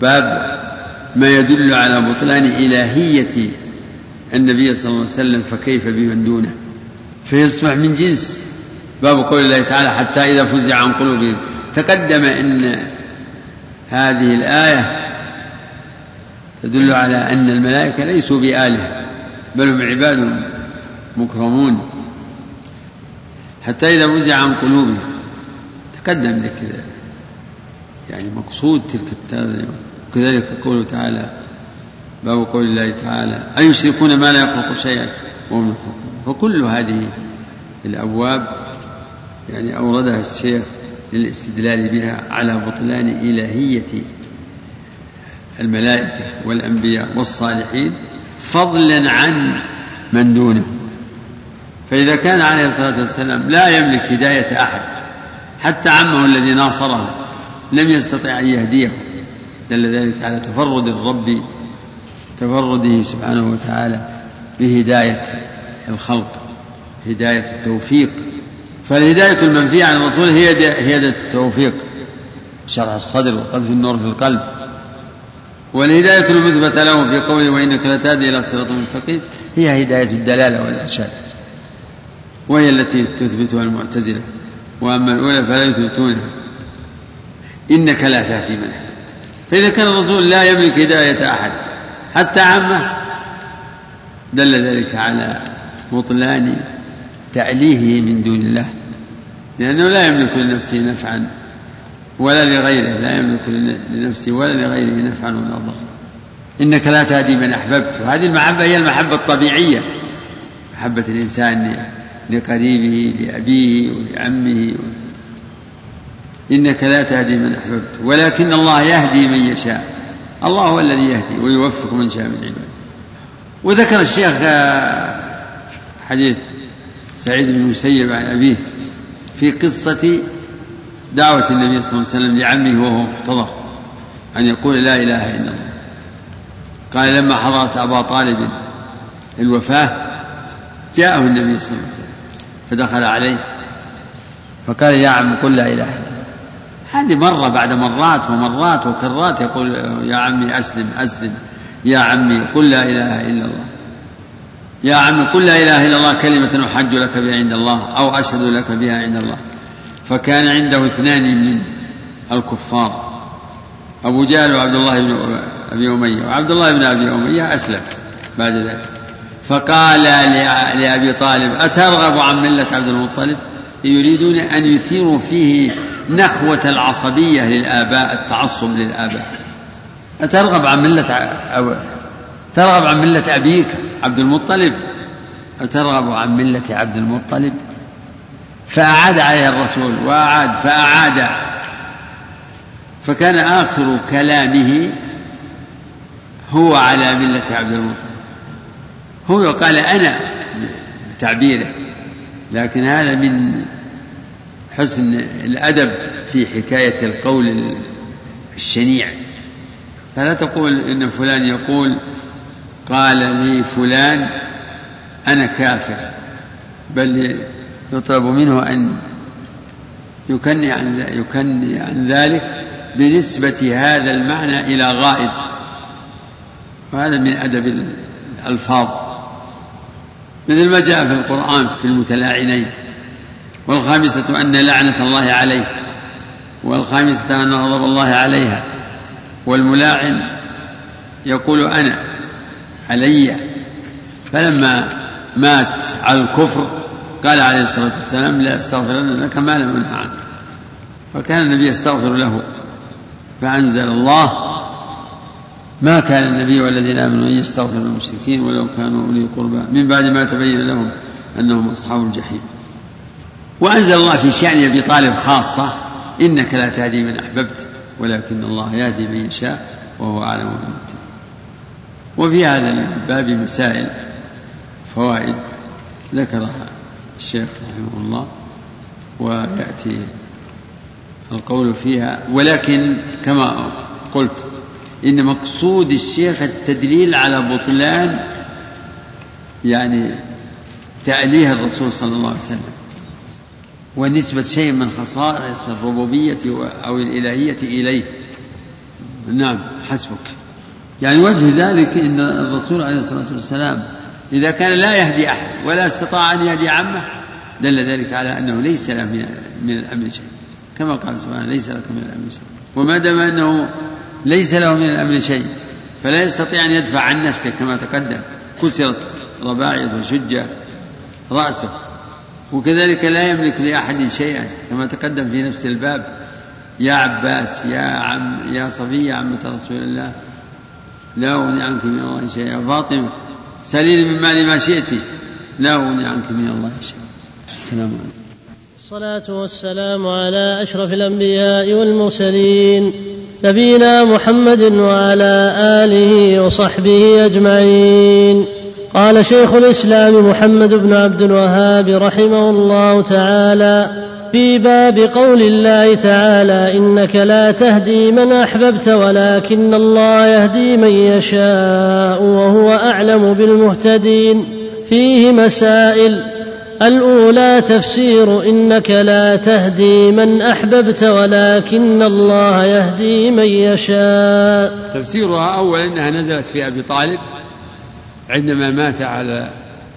باب ما يدل على بطلان إلهية النبي صلى الله عليه وسلم فكيف بمن دونه. فيصبح من جنس. باب قول الله تعالى حتى إذا فزع عن قلوبهم. تقدم أن هذه الآية تدل على أن الملائكة ليسوا بآلهة بل هم عباد مكرمون. حتى إذا فزع عن قلوبهم. تقدم لك يعني مقصود تلك التالي وكذلك قوله تعالى باب قول الله تعالى أيشركون ما لا يخلق شيئا وهم يخلقون. فكل هذه الأبواب يعني أوردها الشيخ للاستدلال بها على بطلان إلهية الملائكة والأنبياء والصالحين فضلا عن من دونه. فإذا كان عليه الصلاة والسلام لا يملك هداية أحد حتى عمه الذي ناصره لم يستطع أن يهديه. دل ذلك على تفرد الرب تفرده سبحانه وتعالى بهداية الخلق هداية التوفيق. فالهداية المنفية عن الرسول هي هداية التوفيق. شرح الصدر وقذف النور في القلب. والهداية المثبتة له في قوله وإنك لتهدي إلى صراط مستقيم هي هداية الدلالة والإرشاد. وهي التي تثبتها المعتزلة. وأما الأولى فلا يثبتونها. إنك لا تهدي من فإذا كان الرسول لا يملك هداية أحد حتى عامة دل ذلك على بطلان تأليهه من دون الله لأنه لا يملك لنفسه نفعا ولا لغيره لا يملك لنفسه ولا لغيره نفعا ولا ضرا إنك لا تهدي من أحببت. وهذه المحبة هي المحبة الطبيعية. محبة الإنسان لقريبه لأبيه ولعمه إنك لا تهدي من أحببت ولكن الله يهدي من يشاء. الله هو الذي يهدي ويوفق من شاء من عباده. وذكر الشيخ حديث سعيد بن المسيب عن أبيه في قصة دعوة النبي صلى الله عليه وسلم لعمه وهو محتضر أن يقول لا إله إلا الله. قال لما حضرت أبا طالب الوفاة جاءه النبي صلى الله عليه وسلم فدخل عليه فقال يا عم قل لا إله إلا الله. هذه مرة بعد مرات ومرات وكرات يقول يا عمي أسلم أسلم. يا عمي قل لا إله إلا الله. يا عمي قل لا إله إلا الله كلمة أحج لك بها عند الله أو أشهد لك بها عند الله. فكان عنده اثنان من الكفار أبو جهل وعبد الله بن أبي أمية. وعبد الله بن أبي أمية أسلم بعد ذلك. فقال لأبي طالب أترغب عن ملة عبد المطلب؟ يريدون أن يثيروا فيه نخوة العصبية للآباء التعصب للآباء. أترغب عن ملة أو ترغب عن ملة أبيك عبد المطلب؟ أو ترغب عن ملة عبد المطلب؟ فأعاد عليه الرسول وأعاد فأعاد. فكان آخر كلامه هو على ملة عبد المطلب. هو قال أنا بتعبيره لكن هذا من حسن الأدب في حكاية القول الشنيع. فلا تقول إن فلان يقول قال لي فلان أنا كافر بل يطلب منه أن يكني عن يكني عن ذلك بنسبة هذا المعنى إلى غائب. وهذا من أدب الألفاظ. مثل ما جاء في القرآن في المتلاعنين. والخامسة أن لعنة الله عليه والخامسة أن غضب الله عليها والملاعن يقول أنا علي فلما مات على الكفر قال عليه الصلاة والسلام لا أستغفرن لك ما لم أنهى عنك. فكان النبي يستغفر له فأنزل الله ما كان النبي والذين آمنوا أن يستغفروا للمشركين ولو كانوا أولي قربى من بعد ما تبين لهم أنهم أصحاب الجحيم. وأنزل الله في شأن أبي طالب خاصة إنك لا تهدي من أحببت ولكن الله يهدي من يشاء وهو أعلم بالمهتدين وفي هذا الباب مسائل فوائد ذكرها الشيخ رحمه الله ويأتي القول فيها. ولكن كما قلت إن مقصود الشيخ التدليل على بطلان يعني تأليه الرسول صلى الله عليه وسلم. ونسبة شيء من خصائص الربوبية أو الإلهية إليه. نعم حسبك. يعني وجه ذلك إن الرسول عليه الصلاة والسلام إذا كان لا يهدي أحد ولا استطاع أن يهدي عامه دل ذلك على أنه ليس له من الامر شيء. كما قال سبحانه ليس لك من الامر شيء. وما دام أنه ليس له من الامر شيء فلا يستطيع أن يدفع عن نفسه كما تقدم. كسرت رباعية وشج رأسه. وكذلك لا يملك لأحد شيئا كما تقدم في نفس الباب. يا عباس يا عم يا صفية عمة رسول الله لا أغني عنك من الله شيئا. فاطمة سليني من مال ما شئت لا أغني عنك من الله شيئا. السلام عليكم. الصلاة والسلام على أشرف الأنبياء والمرسلين نبينا محمد وعلى آله وصحبه أجمعين. قال شيخ الإسلام محمد بن عبد الوهاب رحمه الله تعالى في باب قول الله تعالى إنك لا تهدي من أحببت ولكن الله يهدي من يشاء وهو أعلم بالمهتدين. فيه مسائل. الأولى تفسير إنك لا تهدي من أحببت ولكن الله يهدي من يشاء. تفسيرها اولا إنها نزلت في أبي طالب. عندما مات على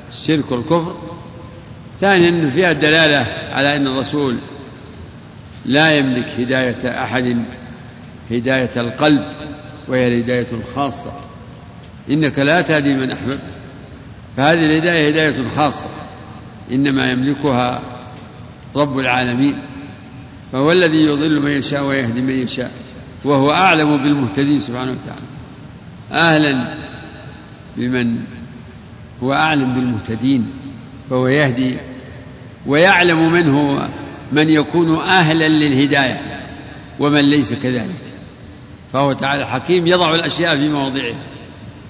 الشرك والكفر. ثانيا فيها الدلالة على أن الرسول لا يملك هداية أحد هداية القلب وهي الهداية الخاصة. إنك لا تهدي من أحببت. فهذه الهداية هداية خاصة. إنما يملكها رب العالمين. فهو الذي يضل من يشاء ويهدي من يشاء. وهو أعلم بالمهتدين سبحانه وتعالى. أهلا بمن هو أعلم بالمهتدين فهو يهدي ويعلم من هو من يكون أهلا للهداية ومن ليس كذلك. فهو تعالى حكيم يضع الأشياء في مواضعها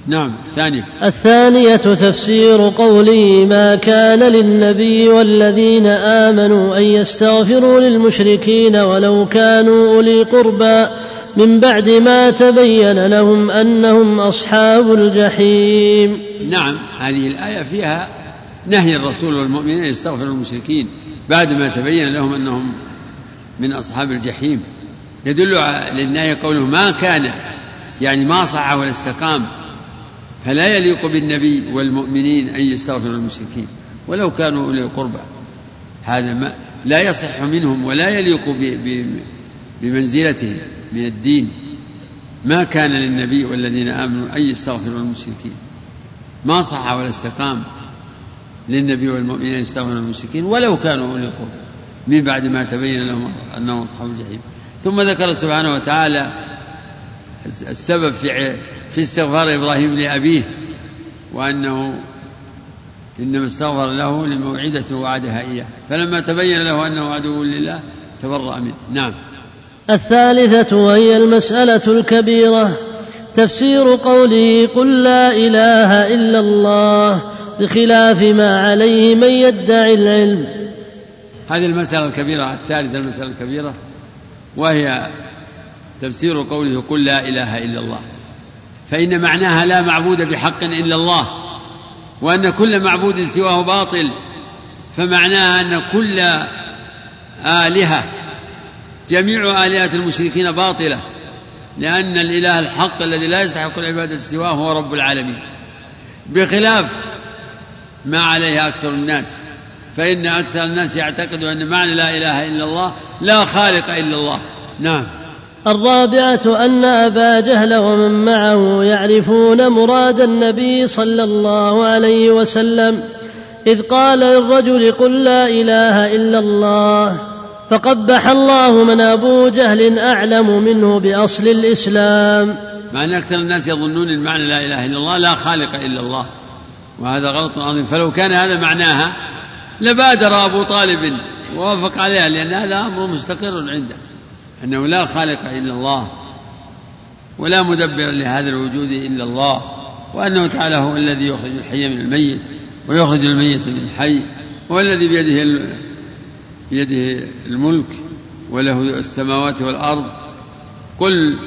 نعم ثانية الثانية تفسير قوله ما كان للنبي والذين آمنوا أن يستغفروا للمشركين ولو كانوا أولي قربى من بعد ما تبين لهم أنهم أصحاب الجحيم. نعم هذه الآية فيها نهي الرسول والمؤمنين أن يستغفروا المشركين بعد ما تبين لهم أنهم من أصحاب الجحيم. يدل على النهي قوله ما كان يعني ما صح ولا استقام. فلا يليق بالنبي والمؤمنين أن يستغفروا المشركين ولو كانوا أولي قربى. هذا ما لا يصح منهم ولا يليق بمنزلتهم من الدين. ما كان للنبي والذين آمنوا أن يستغفروا المشركين. ما صح ولا استقام للنبي والمؤمنين يستغفرون المشركين ولو كانوا أولي قربى من بعد ما تبين لهم أنهم أصحاب الجحيم. ثم ذكر سبحانه وتعالى السبب في في استغفار إبراهيم لأبيه وأنه إنما استغفر له لموعدة وعدها إياه. فلما تبين له أنه عدو لله تبرأ منه. نعم. الثالثة وهي المسألة الكبيرة. تفسير قوله قل لا إله إلا الله بخلاف ما عليه من يدعي العلم. هذه المسألة الكبيرة الثالثة المسألة الكبيرة وهي تفسير قوله قل لا إله إلا الله. فإن معناها لا معبود بحق إلا الله وأن كل معبود سواه باطل فمعناها أن كل آلهة جميع آلهة المشركين باطلة لأن الإله الحق الذي لا يستحق العبادة سواه هو رب العالمين. بخلاف ما عليه أكثر الناس فإن أكثر الناس يعتقد أن معنى لا إله إلا الله لا خالق إلا الله. نعم. الرابعة أن أبا جهل ومن معه يعرفون مراد النبي صلى الله عليه وسلم إذ قال للرجل قل لا إله إلا الله فقبح الله من أبو جهل أعلم منه بأصل الإسلام. مع أن أكثر الناس يظنون أن معنى لا إله إلا الله لا خالق إلا الله وهذا غلط عظيم. فلو كان هذا معناها لبادر أبو طالب ووافق عليها لأن هذا أمر مستقر عنده أنه لا خالق إلا الله ولا مدبر لهذا الوجود إلا الله وأنه تعالى هو الذي يخرج الحي من الميت ويخرج الميت من الحي هو الذي بيده بيده الملك وله السماوات والأرض. قل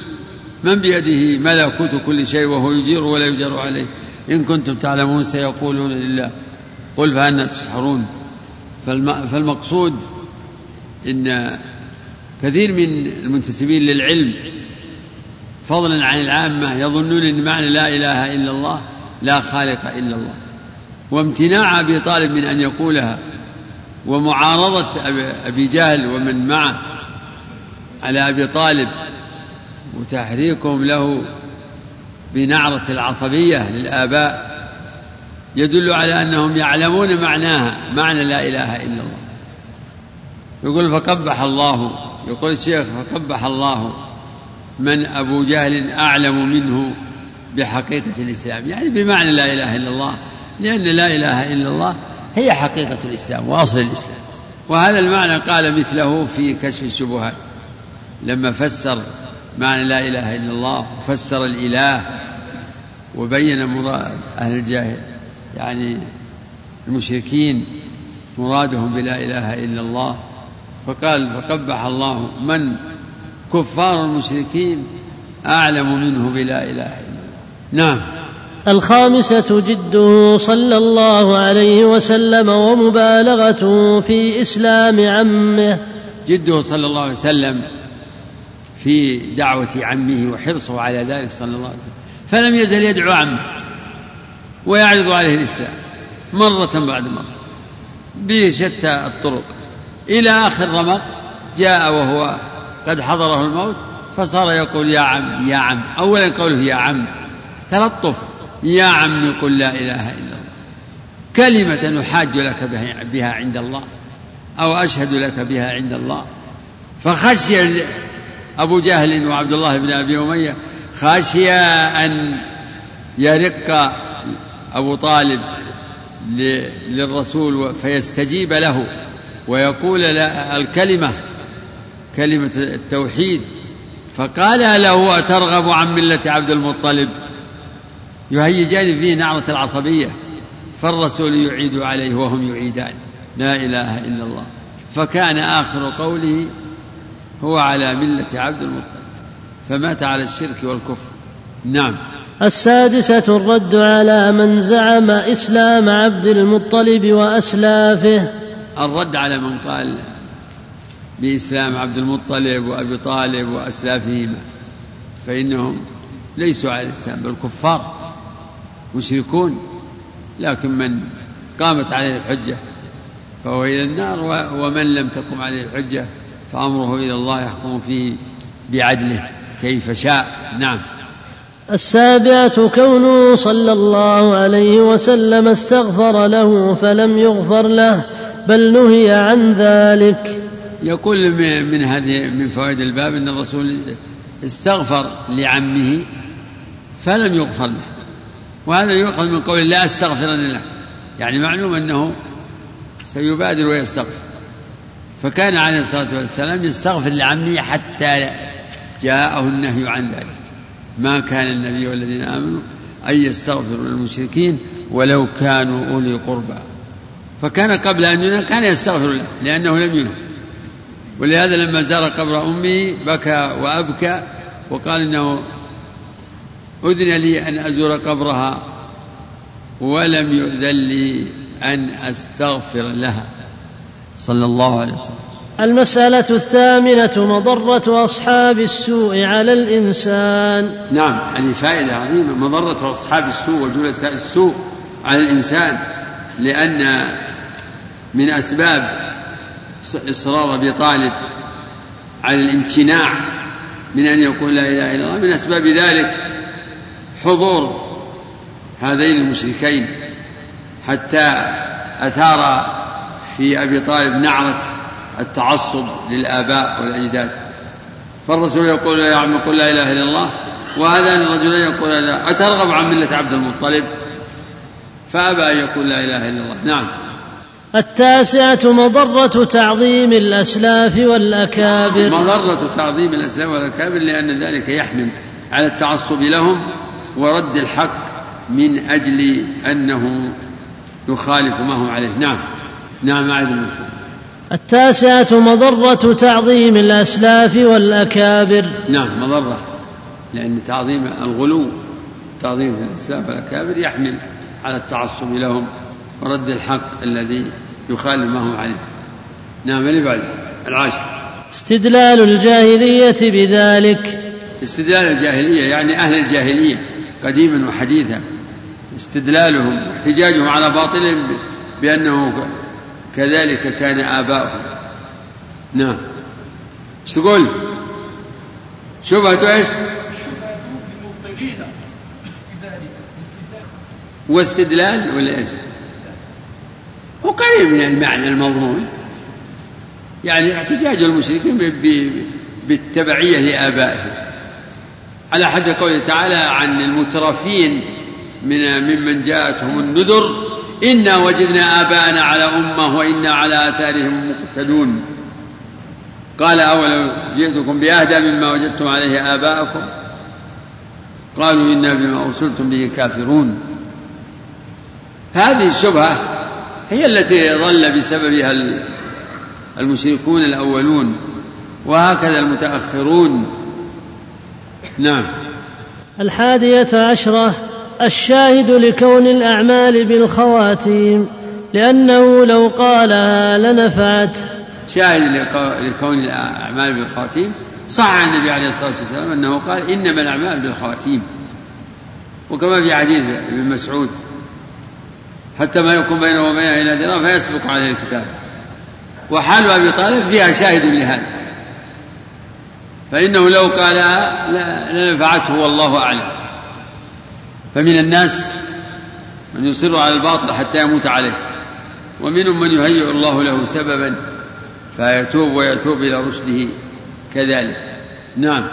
من بيده ملكوت كل شيء وهو يجير ولا يجار عليه. إن كنتم تعلمون سيقولون لله. قل فأنا تسحرون. فالمقصود إن كثير من المنتسبين للعلم فضلا عن العامة يظنون أن معنى لا إله إلا الله لا خالق إلا الله. وامتناع أبي طالب من أن يقولها ومعارضة أبي جهل ومن معه على أبي طالب وتحريكهم له بنعرة العصبية للآباء يدل على أنهم يعلمون معناها معنى لا إله إلا الله. يقول فقبح الله يقول الشيخ فقبح الله من أبو جهل أعلم منه بحقيقة الإسلام. يعني بمعنى لا إله إلا الله لأن لا إله إلا الله هي حقيقة الإسلام وأصل الإسلام. وهذا المعنى قال مثله في كشف الشبهات. لما فسر معنى لا إله إلا الله وفسر الإله وبين مراد أهل الجاهل يعني المشركين مرادهم بلا إله إلا الله فقال فقبح الله من كفار المشركين أعلم منه بلا إله إلا الله. نعم. الخامسة جده صلى الله عليه وسلم ومبالغته في إسلام عمه. جده صلى الله عليه وسلم في دعوة عمه وحرصه على ذلك صلى الله عليه وسلم. فلم يزل يدعو عمه ويعرض عليه الإسلام مرة بعد مرة بشتى الطرق. إلى آخر رمق جاء وهو قد حضره الموت فصار يقول يا عم يا عم. أولا قوله يا عم تلطف. يا عم قل لا إله إلا الله. كلمة أحاج لك بها عند الله أو أشهد لك بها عند الله. فخشي أبو جهل وعبد الله بن أبي أمية خشي أن يرق أبو طالب للرسول فيستجيب له ويقول الكلمة كلمة التوحيد. فقال له أترغب عن ملة عبد المطلب؟ يهيجان فيه نعرة العصبية فالرسول يعيد عليه وهم يعيدان. لا إله إلا الله. فكان آخر قوله هو على ملة عبد المطلب. فمات على الشرك والكفر. نعم. السادسة الرد على من زعم إسلام عبد المطلب وأسلافه. الرد على من قال بإسلام عبد المطلب وأبي طالب وأسلافهما. فإنهم ليسوا على الإسلام بل كفار. مشركون لكن من قامت عليه الحجة فهو إلى النار ومن لم تقم عليه الحجة فأمره إلى الله يحكم فيه بعدله كيف شاء. نعم. السابعة كونه صلى الله عليه وسلم استغفر له فلم يغفر له بل نهي عن ذلك. يقول من هذه من فوائد الباب إن الرسول استغفر لعمه فلم يغفر له. وهذا يؤخذ من قول لا أستغفرن له. يعني معلوم أنه سيبادر ويستغفر. فكان عليه الصلاة والسلام يستغفر لعمه حتى جاءه النهي عن ذلك. ما كان النبي والذين آمنوا أن يستغفروا للمشركين ولو كانوا أولي قربى. فكان قبل أن ينهى كان يستغفر له لأنه لم ينهى. ولهذا لما زار قبر أمه بكى وأبكى وقال إنه أذن لي أن أزور قبرها ولم يؤذن لي أن أستغفر لها. صلى الله عليه وسلم. المسألة الثامنة مضرة أصحاب السوء على الإنسان. نعم هذه فائدة عظيمة. مضرة أصحاب السوء وجلساء السوء على الإنسان لأن من أسباب إصرار أبي طالب على الامتناع من أن يقول لا إله إلا الله من أسباب ذلك حضور هذين المشركين حتى أثار في أبي طالب نعرة التعصب للآباء والأجداد. فالرسول يقول يا عم قل لا إله إلا الله وهذان الرجلين يقول لا أترغب عن ملة عبد المطلب؟ فأبى أن يقول لا إله إلا الله. نعم. التاسعة مضرة تعظيم الأسلاف والأكابر. مضرة تعظيم الأسلاف والأكابر لأن ذلك يحمل على التعصب لهم ورد الحق من أجل أنه يخالف ما هو عليه. نعم. نعم أعد المسلم التاسعة مضرة تعظيم الأسلاف والأكابر. نعم مضرة. لأن تعظيم الغلو تعظيم الأسلاف والأكابر يحمل على التعصب لهم ورد الحق الذي يخالف ما هو عليه. نعم اللي بعد. العاشر. استدلال الجاهلية بذلك. استدلال الجاهلية يعني أهل الجاهلية. قديما وحديثا استدلالهم واحتجاجهم على باطلهم بأنه كذلك كان آباؤهم نعم إيش تقول؟ شبهة إيش؟ واستدلال ولا إيش؟ هو قريب من المعنى المضمون يعني احتجاج المشركين بالتبعية لآبائهم على حد قوله تعالى عن المترفين من ممن جاءتهم النذر إنا وجدنا آباءنا على أمة وإنا على آثارهم مقتدون. قال أولو جئتكم بأهدى مما وجدتم عليه آباءكم؟ قالوا إنا بما أرسلتم به كافرون. هذه الشبهة هي التي ضل بسببها المشركون الأولون وهكذا المتأخرون. نعم. الحادية عشرة الشاهد لكون الأعمال بالخواتيم لأنه لو قالها لنفعت. شاهد لكون الأعمال بالخواتيم. صح عن النبي عليه الصلاة والسلام أنه قال إنما الأعمال بالخواتيم. وكما في حديث ابن مسعود حتى ما يكون بينه وبينها إلى ذراع فيسبق عليه الكتاب. وحال أبي طالب فيها شاهد لهذا. فإنه لو قالها لنفعته والله أعلم. فمن الناس من يصر على الباطل حتى يموت عليه ومنهم من يهيئ الله له سببا فيتوب ويتوب إلى رشده كذلك. نعم.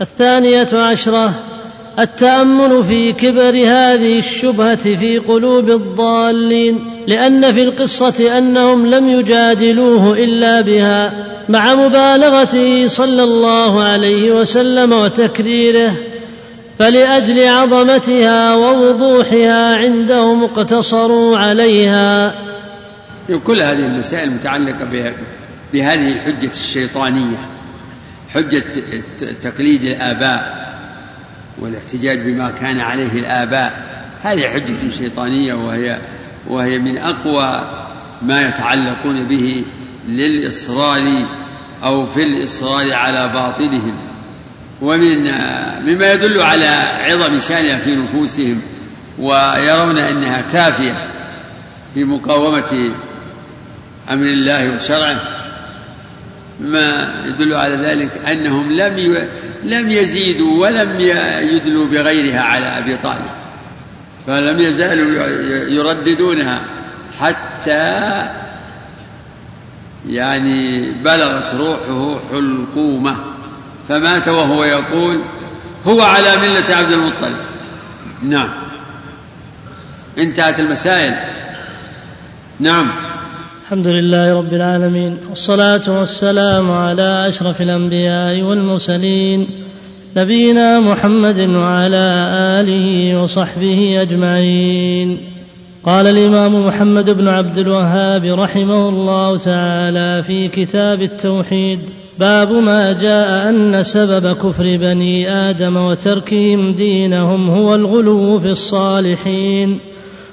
الثانية عشرة التأمل في كبر هذه الشبهة في قلوب الضالين لأن في القصة أنهم لم يجادلوه إلا بها مع مبالغته صلى الله عليه وسلم وتكريره فلأجل عظمتها ووضوحها عندهم اقتصروا عليها. كل هذه المسائل المتعلقه بهذه الحجة الشيطانية حجة تقليد الآباء والاحتجاج بما كان عليه الآباء. هذه حجة شيطانية وهي وهي من أقوى ما يتعلقون به للإصرار أو في الإصرار على باطلهم. ومن مما يدل على عظم شانها في نفوسهم ويرون أنها كافية في مقاومة أمر الله وشرعه. ما يدل على ذلك أنهم لم لم يزيدوا ولم يدلوا بغيرها على أبي طالب. فلم يزالوا يرددونها حتى يعني بلغت روحه حلقومة. فمات وهو يقول هو على ملة عبد المطلب. نعم. انتهت المسائل. نعم. الحمد لله رب العالمين والصلاة والسلام على أشرف الأنبياء والمرسلين نبينا محمد وعلى آله وصحبه أجمعين. قال الإمام محمد بن عبد الوهاب رحمه الله تعالى في كتاب التوحيد باب ما جاء أن سبب كفر بني آدم وتركهم دينهم هو الغلو في الصالحين.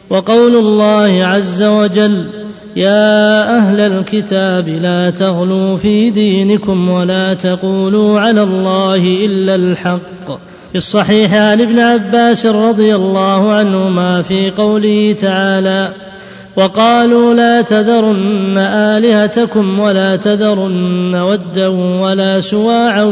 وقول الله عز وجل يا أهل الكتاب لا تغلوا في دينكم ولا تقولوا على الله إلا الحق. في الصحيح عن ابن عباس رضي الله عنهما في قوله تعالى وقالوا لا تذرن آلهتكم ولا تذرن ودا ولا سواعا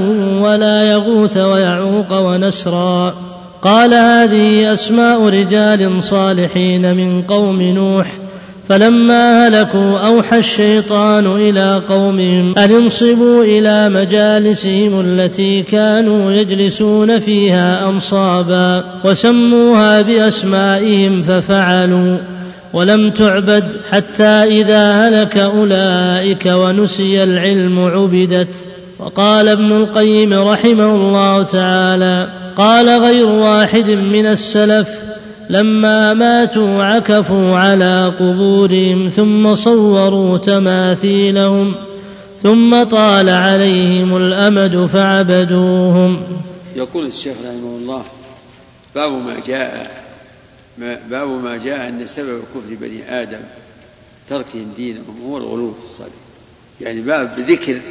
ولا يغوث ويعوق ونسرا. قال هذه أسماء رجال صالحين من قوم نوح. فلما هلكوا أوحى الشيطان إلى قومهم أن انصبوا إلى مجالسهم التي كانوا يجلسون فيها أنصابا وسموها بأسمائهم ففعلوا ولم تعبد حتى إذا هلك أولئك ونسي العلم عبدت وقال ابن القيم رحمه الله تعالى قال غير واحد من السلف لما ماتوا عكفوا على قبورهم ثم صوروا تماثيلهم ثم طال عليهم الأمد فعبدوهم. يقول الشيخ رحمه الله باب ما جاء باب ما جاء أن سبب كفر بني آدم تركهم دينهم هو الغلو في الصالح يعني باب ذكر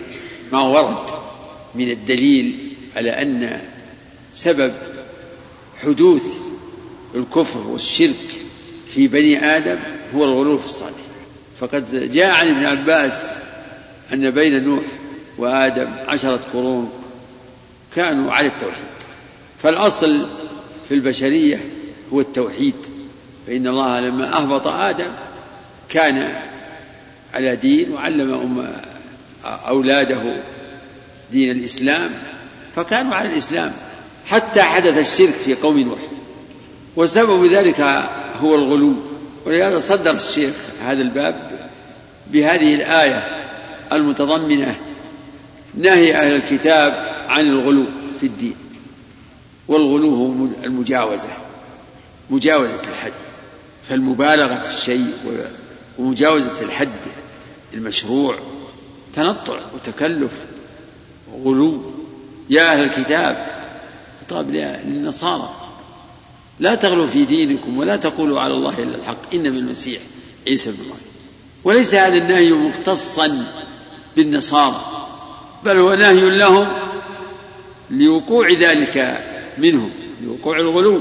ما ورد من الدليل على أن سبب حدوث الكفر والشرك في بني آدم هو الغلو في الصالحين فقد جاء عن ابن عباس أن بين نوح وآدم عشرة قرون كانوا على التوحيد. فالأصل في البشرية هو التوحيد. فإن الله لما أهبط آدم كان على دين وعلم أم أولاده دين الإسلام فكانوا على الإسلام حتى حدث الشرك في قوم نوح. وسبب ذلك هو الغلو. ولهذا صدر الشيخ هذا الباب بهذه الآية المتضمنة نهي أهل الكتاب عن الغلو في الدين. والغلو هو المجاوزة مجاوزة الحد. فالمبالغة في الشيء ومجاوزة الحد المشروع تنطع وتكلف وغلو يا أهل الكتاب خطاب للنصارى. لا تغلوا في دينكم ولا تقولوا على الله إلا الحق إنما المسيح عيسى بن الله وليس هذا النهي مختصا بالنصارى بل هو نهي لهم لوقوع ذلك منهم لوقوع الغلو.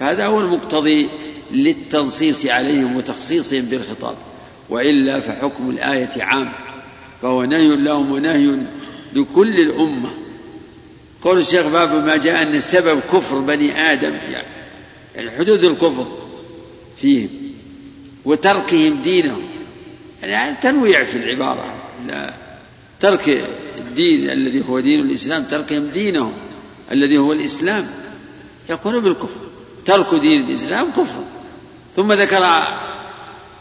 فهذا هو المقتضي للتنصيص عليهم وتخصيصهم بالخطاب. وإلا فحكم الآية عام فهو نهي لهم ونهي لكل الأمة. قول الشيخ باب ما جاء أن سبب كفر بني آدم يعني, يعني حدود الكفر فيهم وتركهم دينهم. يعني تنويع في العبارة. لا ترك الدين الذي هو دين الإسلام تركهم دينهم الذي هو الإسلام. يكون بالكفر. ترك دين الإسلام كفر. ثم ذكر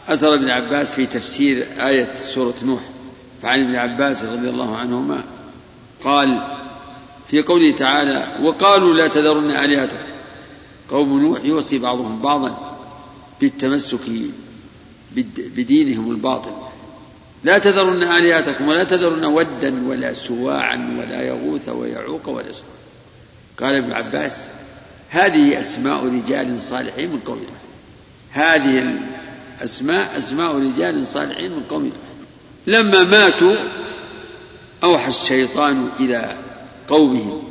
أثر ابن عباس في تفسير آية سورة نوح. فعن ابن عباس رضي الله عنهما قال في قوله تعالى وقالوا لا تذرن آلهتكم قوم نوح يوصي بعضهم بعضا بالتمسك بدينهم الباطل. لا تذرن آلهتكم ولا تذرن ودا ولا سواعا ولا يغوث ويعوق ولا قال ابن عباس هذه أسماء رجال صالحين من قوم نوح. هذه الأسماء أسماء رجال صالحين من قوم لما ماتوا أوحى الشيطان إلى قومهم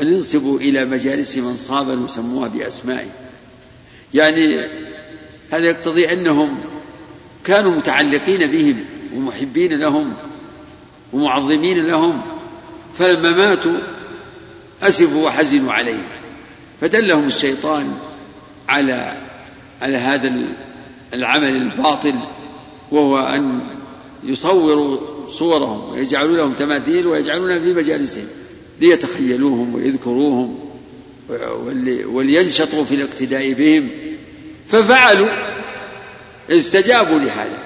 أن ينصبوا إلى مجالس من صابا وسموها بأسمائه يعني هذا يقتضي أنهم كانوا متعلقين بهم ومحبين لهم ومعظمين لهم فلما ماتوا أسفوا وحزنوا عليهم. فدلهم الشيطان على على هذا العمل الباطل وهو أن يصوروا صورهم ويجعلوا لهم تماثيل ويجعلونها في مجالسهم. ليتخيلوهم ويذكروهم ولينشطوا في الاقتداء بهم. ففعلوا استجابوا لهذا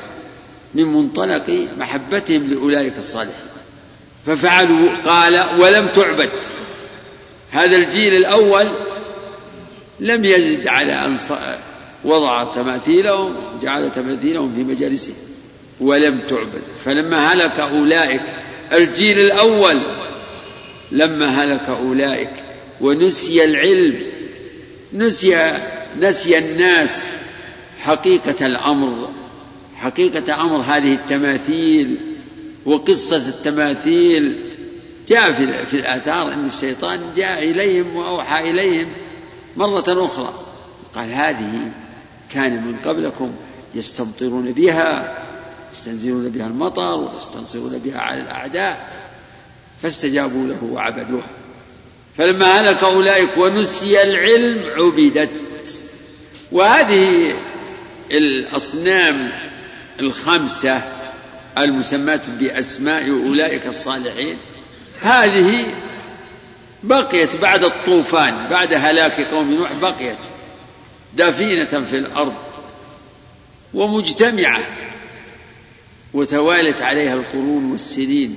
من منطلق محبتهم لأولئك الصالحين. ففعلوا قال ولم تعبد. هذا الجيل الأول لم يزد على أن وضع تماثيلهم جعل تماثيلهم في مجالسه. ولم تعبد. فلما هلك أولئك الجيل الأول لما هلك أولئك. ونسي العلم نسي نسي الناس حقيقة الأمر حقيقة أمر هذه التماثيل وقصة التماثيل. جاء في, في الآثار أن الشيطان جاء إليهم وأوحى إليهم مرة أخرى. قال هذه كان من قبلكم يستمطرون بها يستنزلون بها المطر ويستنصرون بها على الأعداء. فاستجابوا له وعبدوه. فلما هلك أولئك ونسي العلم عبدت. وهذه الأصنام الخمسة المسماة بأسماء أولئك الصالحين هذه بقيت بعد الطوفان بعد هلاك قوم نوح بقيت دفينة في الأرض ومجتمعة وتوالت عليها القرون والسنين.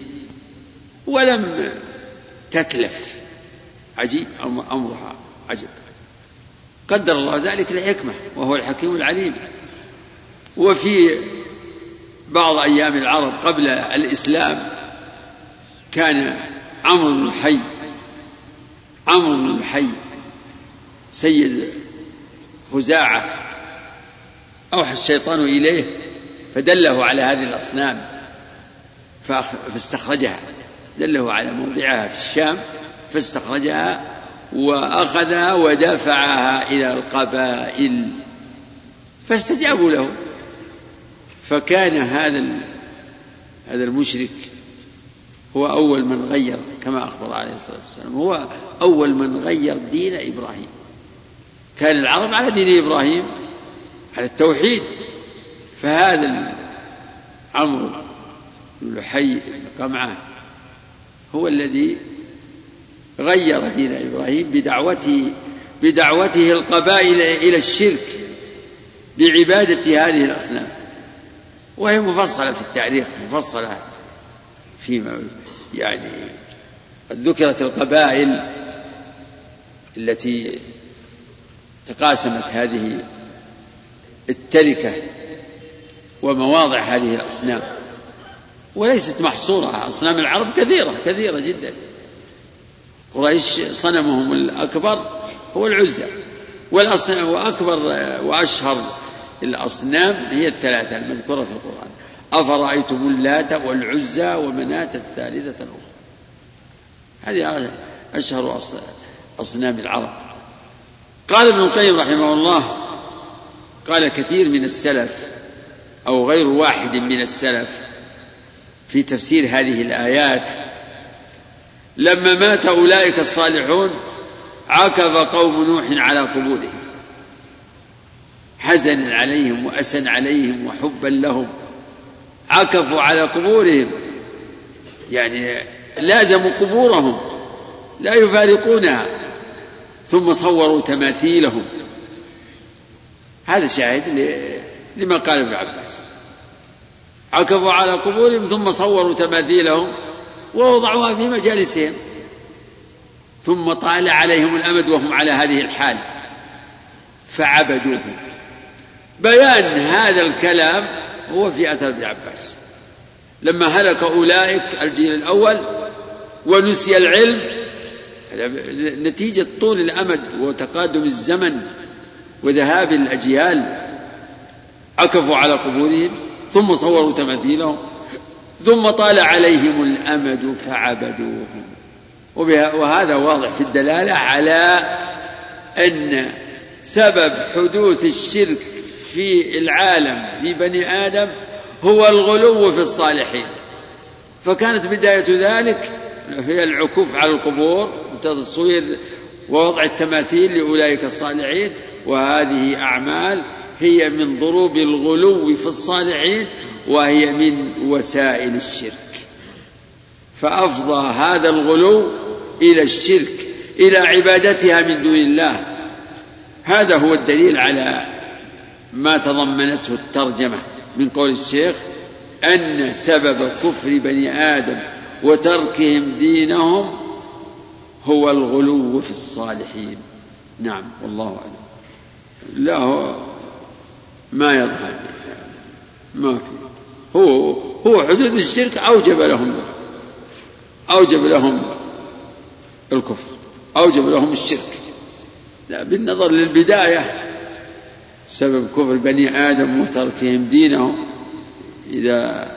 ولم تتلف. عجيب أمرها عجب. قدر الله ذلك لحكمة وهو الحكيم العليم. وفي بعض أيام العرب قبل الإسلام كان عمرو بن الحي عمرو بن الحي سيد خزاعة أوحى الشيطان إليه فدله على هذه الأصنام فاستخرجها. دله على موضعها في الشام فاستخرجها وأخذها ودفعها إلى القبائل. فاستجابوا له. فكان هذا هذا المشرك هو أول من غير كما أخبر عليه الصلاة والسلام هو أول من غير دين إبراهيم. كان العرب على دين إبراهيم على التوحيد. فهذا عمرو بن لحي بن قمعة هو الذي غير دين إبراهيم بدعوته بدعوته القبائل إلى الشرك بعبادة هذه الأصنام. وهي مفصلة في التاريخ مفصلة فيما يعني قد ذكرت القبائل التي تقاسمت هذه التركة ومواضع هذه الأصنام. وليست محصورة أصنام العرب كثيرة كثيرة جدا. قريش صنمهم الأكبر هو العزى. والأصنام وأكبر وأشهر الأصنام هي الثلاثة المذكورة في القرآن. أفرأيتم اللات والعزى ومناة الثالثة الأخرى. هذه أشهر أصنام العرب. قال ابن القيم رحمه الله قال كثير من السلف أو غير واحد من السلف في تفسير هذه الآيات لما مات أولئك الصالحون عكف قوم نوح على قبورهم حزنا عليهم وأسا عليهم وحبا لهم عكفوا على قبورهم يعني لازموا قبورهم لا يفارقونها ثم صوروا تماثيلهم. هذا شاهد لما قال ابن عباس. عكفوا على قبورهم ثم صوروا تماثيلهم ووضعوها في مجالسهم. ثم طال عليهم الأمد وهم على هذه الحال. فعبدوه. بيان هذا الكلام هو في أثر ابن عباس. لما هلك أولئك الجيل الأول ونسي العلم نتيجة طول الأمد وتقادم الزمن وذهاب الأجيال عكفوا على قبورهم. ثم صوروا تماثيلهم ثم طال عليهم الأمد فعبدوهم. وهذا واضح في الدلالة على أن سبب حدوث الشرك في العالم في بني آدم هو الغلو في الصالحين. فكانت بداية ذلك هي العكوف على القبور وتصوير ووضع التماثيل لأولئك الصالحين وهذه أعمال هي من ضروب الغلو في الصالحين وهي من وسائل الشرك. فأفضى هذا الغلو إلى الشرك إلى عبادتها من دون الله. هذا هو الدليل على ما تضمنته الترجمة من قول الشيخ أن سبب كفر بني آدم وتركهم دينهم هو الغلو في الصالحين. نعم والله أعلم. لا هو ما يظهر ما في. هو هو حدود الشرك أوجب لهم أوجب لهم الكفر. أوجب لهم الشرك. لا بالنظر للبداية سبب كفر بني آدم وتركهم دينهم. إذا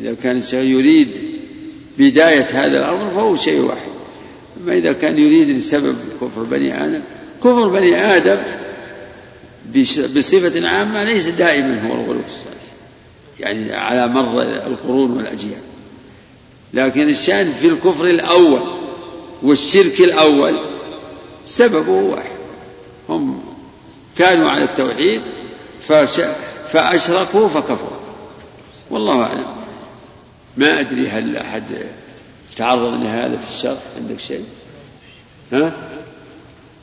إذا كان يريد بداية هذا الأمر فهو شيء واحد. أما إذا كان يريد لسبب كفر بني آدم كفر بني آدم بصفة عامة ليس دائما هو الغلو في الصالح. يعني على مر القرون والأجيال. لكن الشأن في الكفر الأول والشرك الأول سببه واحد. هم كانوا على التوحيد فأشركوا فكفروا. والله أعلم. ما أدري هل أحد تعرض لهذا في الشرح عندك شيء؟ ها؟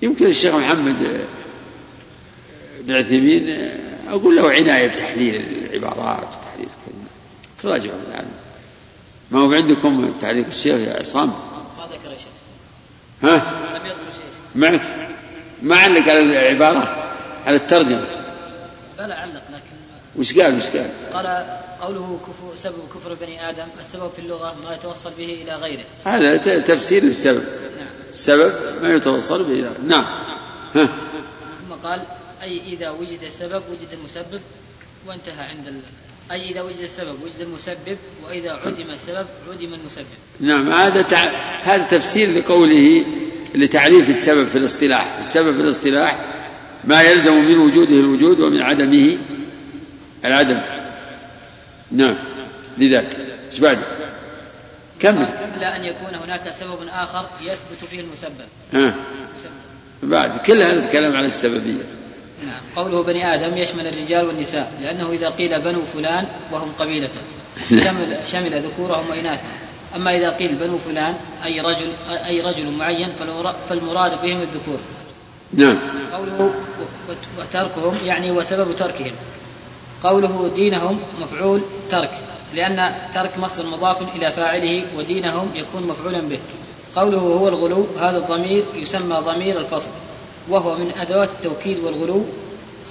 يمكن الشيخ محمد بن عثيمين أقول له عناية بتحليل العبارات وتحليل الكلمات راجعوا يعني ما هو عندكم تعليق الشيخ يا عصام؟ ما ذكر شيء ها؟ لم يذكر شيء معك ما علق على العبارة على الترجمة. بلى علق لكن وش قال وش قال؟ قال قوله كفر سبب كفر بني آدم السبب في اللغة ما يتوصل به إلى غيره. هذا تفسير للسبب نعم. السبب ما يتوصل به إلى نعم. ها. ثم قال أي إذا وجد السبب وجد المسبب وانتهى عند أي إذا وجد السبب وجد المسبب وإذا عدم السبب عدم المسبب. نعم هذا تع... هذا تفسير لقوله لتعريف السبب في الاصطلاح. السبب في الاصطلاح ما يلزم من وجوده الوجود ومن عدمه العدم. نعم لذاك إيش بعد؟ كمل. إلا أن يكون هناك سبب آخر يثبت فيه المسبب. ها. بعد كل هذا الكلام على السببية. نعم قوله بني آدم يشمل الرجال والنساء لأنه إذا قيل بنو فلان وهم قبيلته. نعم. شمل, شمل ذكورهم وإناثهم. أما إذا قيل بنو فلان أي رجل أي رجل معين فالمراد بهم الذكور. نعم. قوله وتركهم يعني وسبب تركهم. قوله دينهم مفعول ترك لأن ترك مصدر مضاف إلى فاعله ودينهم يكون مفعولا به. قوله هو الغلو هذا الضمير يسمى ضمير الفصل. وهو من أدوات التوكيد والغلو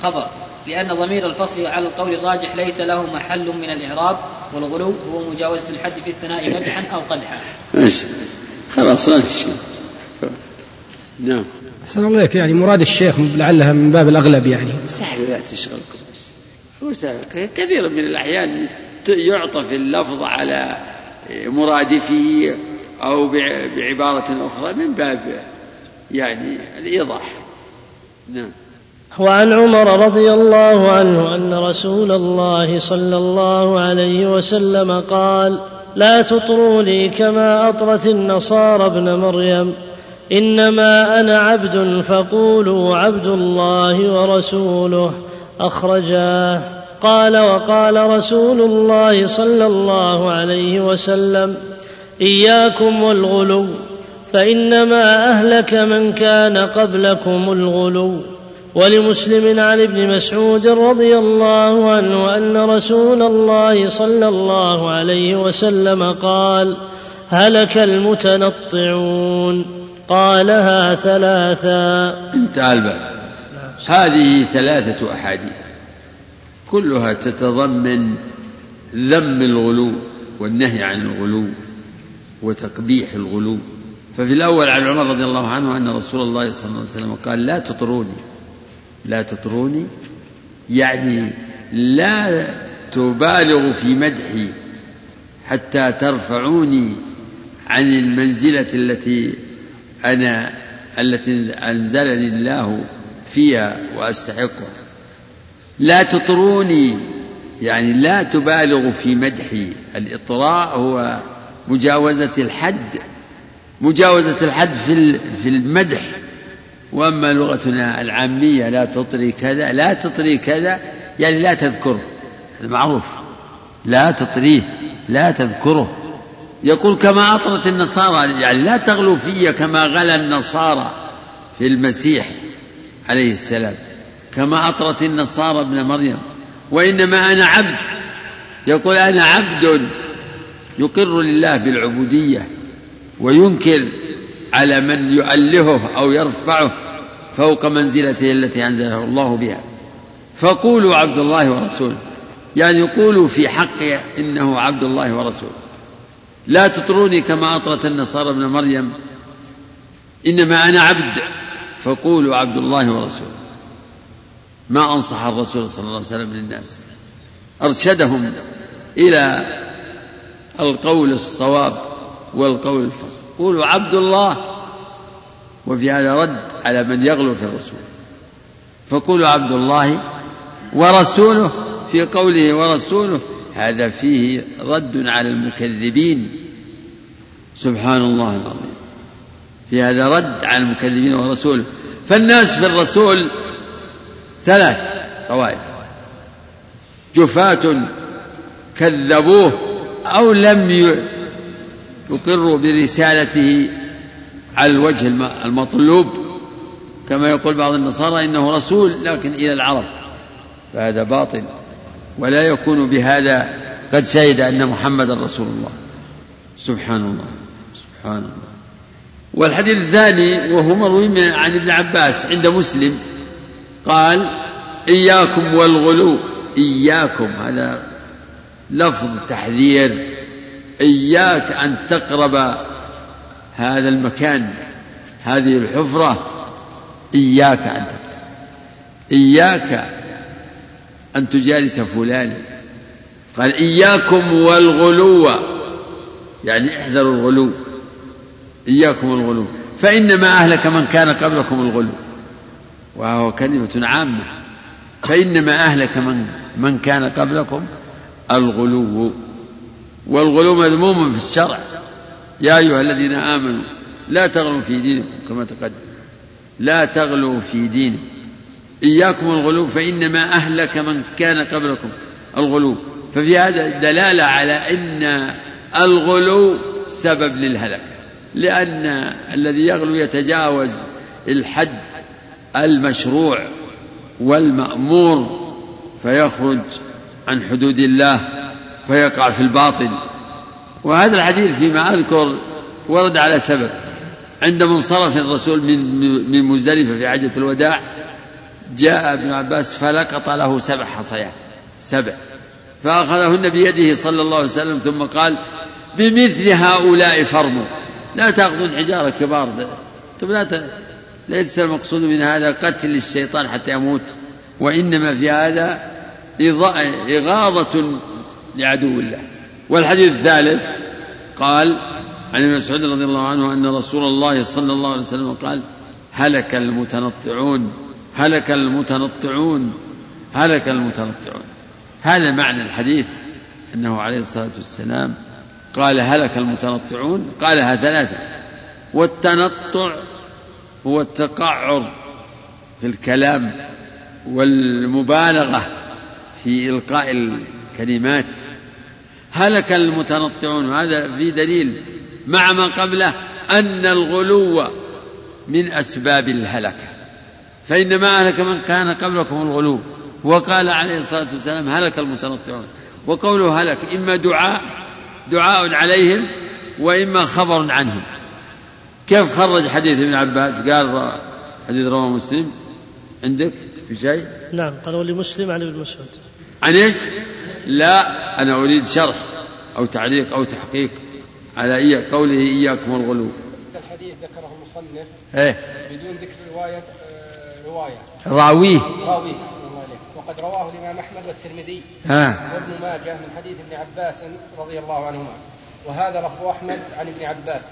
خبر لأن ضمير الفصل على القول الراجح ليس له محل من الإعراب والغلو هو مجاوزة الحد في الثناء مدحا أو قدحا. ماشي. خلاص ما في شيء نعم. أحسن الله إليك يعني مراد الشيخ لعلها من باب الأغلب يعني. سهل لا تشغلكم هو سهل. كثير من الأحيان يعطف اللفظ على مرادفه أو بعبارة أخرى من باب يعني الإيضاح. نعم. وعن عمر رضي الله عنه أن رسول الله صلى الله عليه وسلم قال لا تطروني كما أطرت النصارى ابن مريم إنما أنا عبد فقولوا عبد الله ورسوله. أخرجاه. قال وقال رسول الله صلى الله عليه وسلم إياكم والغلو فإنما أهلك من كان قبلكم الغلو. ولمسلم عن ابن مسعود رضي الله عنه أن رسول الله صلى الله عليه وسلم قال هلك المتنطعون. قالها ثلاثا. انتهى الباب هذه ثلاثة أحاديث. كلها تتضمن ذم الغلو والنهي عن الغلو وتقبيح الغلو. ففي الأول عن عمر رضي الله عنه أن رسول الله صلى الله عليه وسلم قال لا تطروني. لا تطروني؟ يعني لا تبالغوا في مدحي حتى ترفعوني عن المنزلة التي أنا التي أنزلني الله فيها وأستحقها. لا تطروني. يعني لا تبالغوا في مدحي. الإطراء هو مجاوزة الحد مجاوزة الحد في في المدح. وأما لغتنا العامية لا تطري كذا لا تطري كذا يعني لا تذكره. هذا معروف. لا تطريه لا تذكره. يقول كما أطرت النصارى يعني لا تغلو في كما غلا النصارى في المسيح عليه السلام. كما أطرت النصارى ابن مريم. وإنما أنا عبد. يقول أنا عبد يقر لله بالعبودية. وينكر على من يؤلهه أو يرفعه فوق منزلته التي أنزله الله بها. فقولوا عبد الله ورسوله. يعني يقولوا في حقه إنه عبد الله ورسوله. لا تطروني كما أطرت النصارى ابن مريم. إنما أنا عبد. فقولوا عبد الله ورسوله. ما أنصح الرسول صلى الله عليه وسلم للناس أرشدهم إلى القول الصواب. والقول الفصل. قولوا عبد الله وفي هذا رد على من يغلو في الرسول. فقولوا عبد الله ورسوله في قوله ورسوله هذا فيه رد على المكذبين. سبحان الله العظيم. في هذا رد على المكذبين ورسوله. فالناس في الرسول ثلاث طوائف. جفاة كذبوه أو لم يقروا برسالته على الوجه المطلوب. كما يقول بعض النصارى إنه رسول لكن إلى العرب. فهذا باطل. ولا يكون بهذا قد شهد أن محمدا رسول الله. سبحان الله. سبحان الله. والحديث الثاني وهو مروي عن ابن عباس عند مسلم. قال إياكم والغلو. إياكم. هذا لفظ تحذير. إياك أن تقرب هذا المكان هذه الحفرة إياك أن تقرب. إياك أن تجالس فلان. قال إياكم والغلو. يعني احذروا الغلو. إياكم الغلو فإنما أهلك من كان قبلكم الغلو. وهو كلمة عامة. فإنما أهلك من من كان قبلكم الغلو. والغلو مذموم في الشرع. يا أيها الذين آمنوا لا تغلوا في دينكم كما تقدم. لا تغلوا في دينكم. إياكم الغلو فإنما أهلك من كان قبلكم الغلو. ففي هذا دلالة على أن الغلو سبب للهلك. لأن الذي يغلو يتجاوز الحد المشروع والمأمور فيخرج عن حدود الله. فيقع في الباطل. وهذا الحديث فيما أذكر ورد على سبب. عند منصرف الرسول من من مزدلفة في حجة الوداع جاء ابن عباس فلقط له سبع حصيات سبع. فأخذهن بيده صلى الله عليه وسلم ثم قال بمثل هؤلاء فرموا. لا تأخذون حجارة كبار. طيب لا ليس المقصود من هذا قتل الشيطان حتى يموت وإنما في هذا إغاظة لعدو الله. والحديث الثالث قال عن ابن مسعود رضي الله عنه أن رسول الله صلى الله عليه وسلم قال هلك المتنطعون هلك المتنطعون هلك المتنطعون. هذا معنى الحديث أنه عليه الصلاة والسلام قال هلك المتنطعون قالها ثلاثة والتنطع هو التقعر في الكلام والمبالغة في إلقاء الكلمات هلك المتنطعون. هذا في دليل مع ما قبله أن الغلو من أسباب الهلكة. فإنما أهلك من كان قبلكم الغلو. وقال عليه الصلاة والسلام هلك المتنطعون. وقوله هلك إما دعاء دعاء عليهم وإما خبر عنهم. كيف خرج حديث ابن عباس؟ قال حديث رواه مسلم. عندك في شيء؟ نعم قال ولمسلم عن ابن مسعود. عن إيش؟ لا أنا أريد شرح أو تعليق أو تحقيق على إيه قوله إياكم الغلو الحديث ذكره المصنف إيه. بدون ذكر رواية آه، رواية. راويه. راويه وقد رواه الإمام أحمد والترمذي ها وابن ماجه من حديث ابن عباس رضي الله عنهما. وهذا لفظ أحمد عن ابن عباس.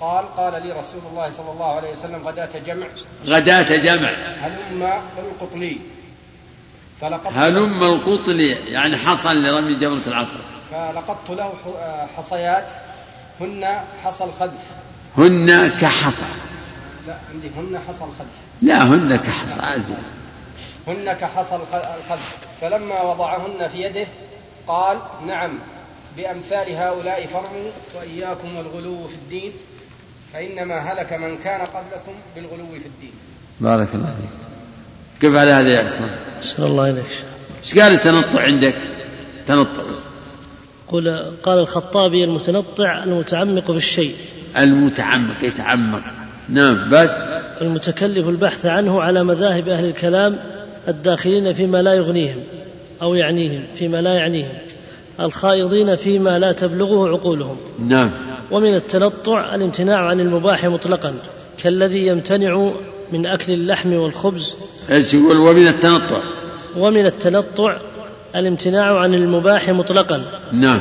قال قال لي رسول الله صلى الله عليه وسلم غداة جمع. غداة جمع. هلم القط لي فلقطت هلم القط لي يعني حصل لرمي جمرة العقبة فلقطت له حصيات هن حصى الخذف هن كحصى. لا عندي هن حصى الخذف لا هن كحصى عزيز هن كحصى الخذف فلما وضعهن في يده قال نعم بأمثال هؤلاء فرموا وإياكم والغلو في الدين فإنما هلك من كان قبلكم بالغلو في الدين. بارك الله فيك. كيف على هذا يا عصام؟ أسأل الله إليك. إيش قال التنطع عندك؟ تنطع. بس قل قال الخطابي المتنطع المتعمق في الشيء. المتعمق يتعمق. نعم بس. المتكلف البحث عنه على مذاهب أهل الكلام الداخلين فيما لا يغنيهم أو يعنيهم فيما لا يعنيهم. الخائضين فيما لا تبلغه عقولهم. نعم. ومن التنطع الامتناع عن المباح مطلقا كالذي يمتنع من أكل اللحم والخبز. إيش يقول؟ ومن التنطع. ومن التنطع الامتناع عن المباح مطلقا. نعم.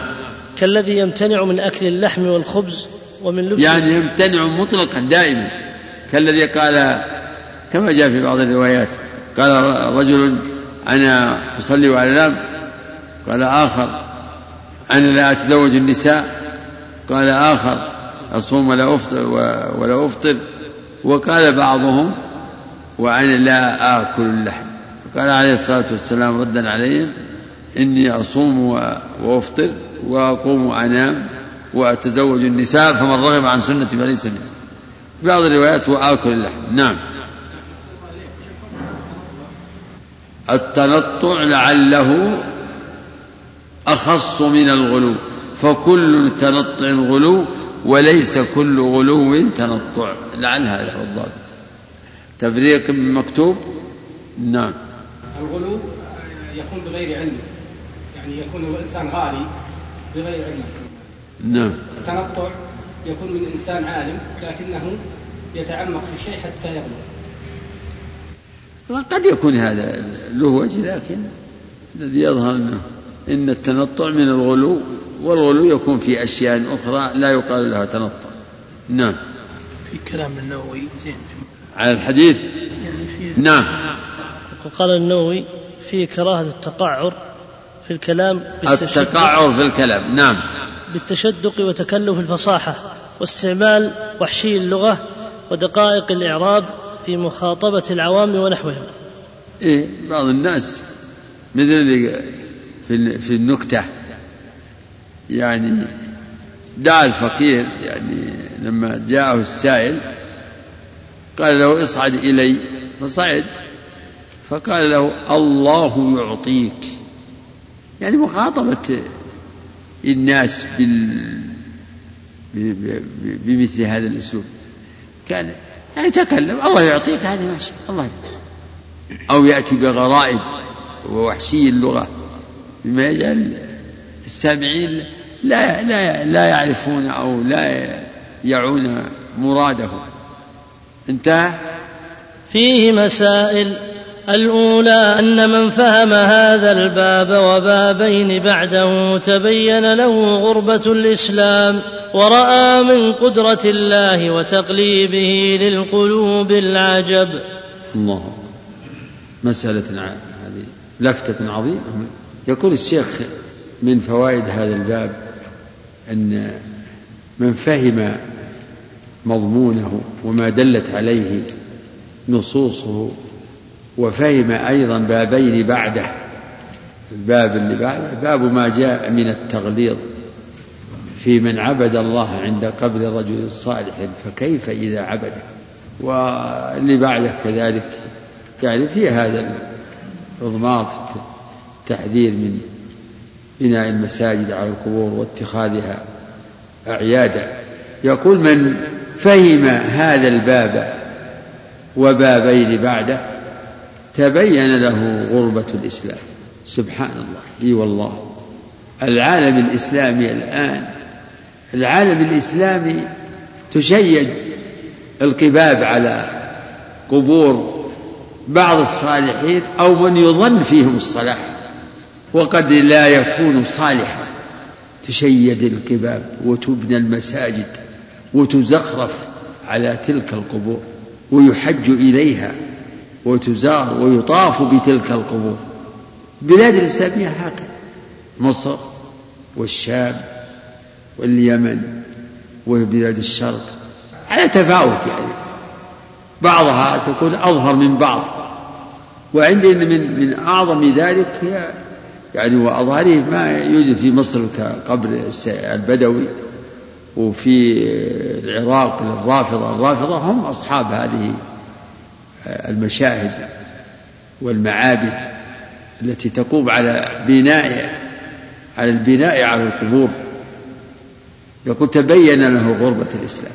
كالذي يمتنع من أكل اللحم والخبز ومن لبس يعني يمتنع مطلقا دائما. كالذي قال كما جاء في بعض الروايات قال رجل أنا أصلي وأنام قال آخر أنا لا أتزوج النساء. قال آخر أصوم ولا أفطر ولا أفطر. وقال بعضهم وأنا لا آكل اللحم. قال عليه الصلاة والسلام ردا عليهم إني أصوم وأفطر وأقوم وأنام وأتزوج النساء فمن رغب عن سنتي فليس مني في بعض الروايات وآكل اللحم. نعم. التنطع لعله أخص من الغلو فكل تنطع غلو وليس كل غلو تنطع. لعل هذا هو الضابط. تفريق مكتوب؟ نعم. الغلو يكون بغير علم. يعني يكون الإنسان غالي بغير علم. نعم. التنطع يكون من إنسان عالم لكنه يتعمق في شيء حتى يغلو. قد يكون هذا له وجه لكن الذي يظهر إنه إن التنطع من الغلو والغلو يكون في أشياء أخرى لا يقال لها تنطع نعم. في كلام النووي زين. على الحديث؟ يعني في نعم. وقال النووي في كراهة التقعر في الكلام بالتشدق, التقعر في الكلام نعم. بالتشدق وتكلف الفصاحة واستعمال وحشي اللغة ودقائق الإعراب في مخاطبة العوام ونحوهم. إيه بعض الناس مثل اللي في في النكتة يعني دعا الفقير يعني لما جاءه السائل قال له اصعد إلي فصعد فقال له الله يعطيك. يعني مخاطبة الناس بال بمثل هذا الأسلوب. كان يعني تكلم الله يعطيك هذه ماشي الله. يعطيك أو يأتي بغرائب ووحشي اللغة بما يجعل السامعين لا لا لا يعرفون أو لا يعون مراده. انتهى فيه مسائل. الأولى أن من فهم هذا الباب وبابين بعده تبين له غربة الإسلام ورأى من قدرة الله وتقليبه للقلوب العجب. الله. مسألة هذه لفتة عظيمة. يقول الشيخ من فوائد هذا الباب أن من فهم مضمونه وما دلت عليه نصوصه وفهم أيضا بابين بعده الباب اللي بعده باب ما جاء من التغليظ في من عبد الله عند قبر رجل صالح فكيف إذا عبده واللي بعده كذلك. يعني في هذا الإضمار في التحذير من بناء المساجد على القبور واتخاذها أعيادا. يقول من فهم هذا الباب وبابين بعده تبين له غربة الإسلام. سبحان الله اي والله. العالم الإسلامي الآن العالم الإسلامي تشيد القباب على قبور بعض الصالحين أو من يظن فيهم الصلاح. وقد لا يكون صالحا. تشيد القباب وتبنى المساجد وتزخرف على تلك القبور ويحج إليها وتزار ويطاف بتلك القبور. بلاد الإسلامية هكذا. مصر والشام واليمن وبلاد الشرق على تفاوت يعني. بعضها تكون أظهر من بعض وعندنا من من أعظم ذلك هي يعني وأظهره ما يوجد في مصر كقبر البدوي وفي العراق للرافضة. الرافضة هم أصحاب هذه المشاهد والمعابد التي تقوم على بناء على البناء على القبور. يقول تبين له غربة الإسلام.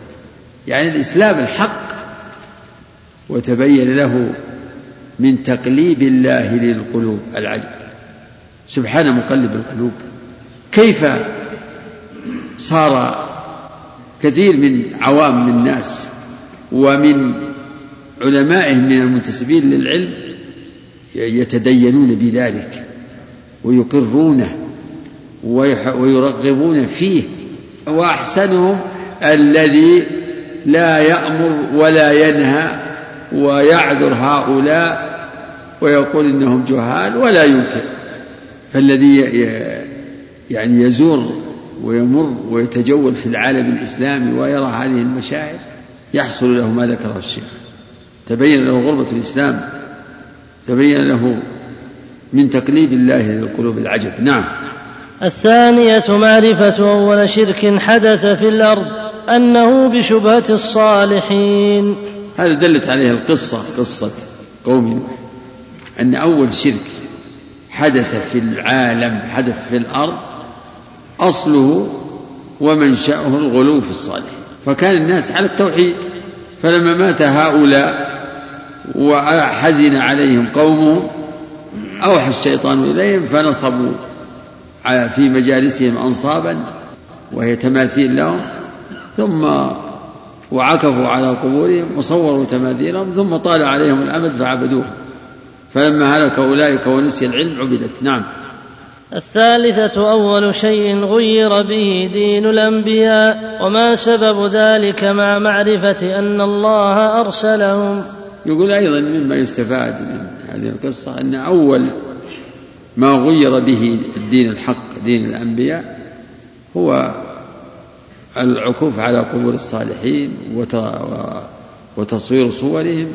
يعني الإسلام الحق وتبين له من تقليب الله للقلوب العجب. سبحان مقلب القلوب. كيف صار كثير من عوام الناس ومن علمائهم من المنتسبين للعلم يتدينون بذلك ويقرونه ويرغبون فيه. وأحسنهم الذي لا يأمر ولا ينهى ويعذر هؤلاء ويقول إنهم جهال ولا ينكر. فالذي يعني يزور ويمر ويتجول في العالم الإسلامي ويرى هذه المشاعر يحصل له ما ذكره الشيخ. تبين له غربة الإسلام تبين له من تقليب الله للقلوب العجب. نعم. الثانية معرفة أول شرك حدث في الأرض أنه بشبهة الصالحين. هذا دلت عليه القصة قصة قوم أن أول شرك حدث في العالم حدث في الأرض أصله ومنشأه الغلو في الصالحين. فكان الناس على التوحيد. فلما مات هؤلاء وحزن عليهم قومهم أوحى الشيطان إليهم فنصبوا في مجالسهم أنصابا وهي تماثيل لهم. ثم وعكفوا على قبورهم وصوروا تماثيلهم. ثم طال عليهم الأمد فعبدوه. فلما هلك أولئك ونسي العلم عبدت. نعم. الثالثة أول شيء غير به دين الأنبياء وما سبب ذلك مع معرفة أن الله أرسلهم. يقول أيضا مما يستفاد من هذه القصة أن أول ما غير به الدين الحق دين الأنبياء هو العكوف على قبور الصالحين وتصوير صورهم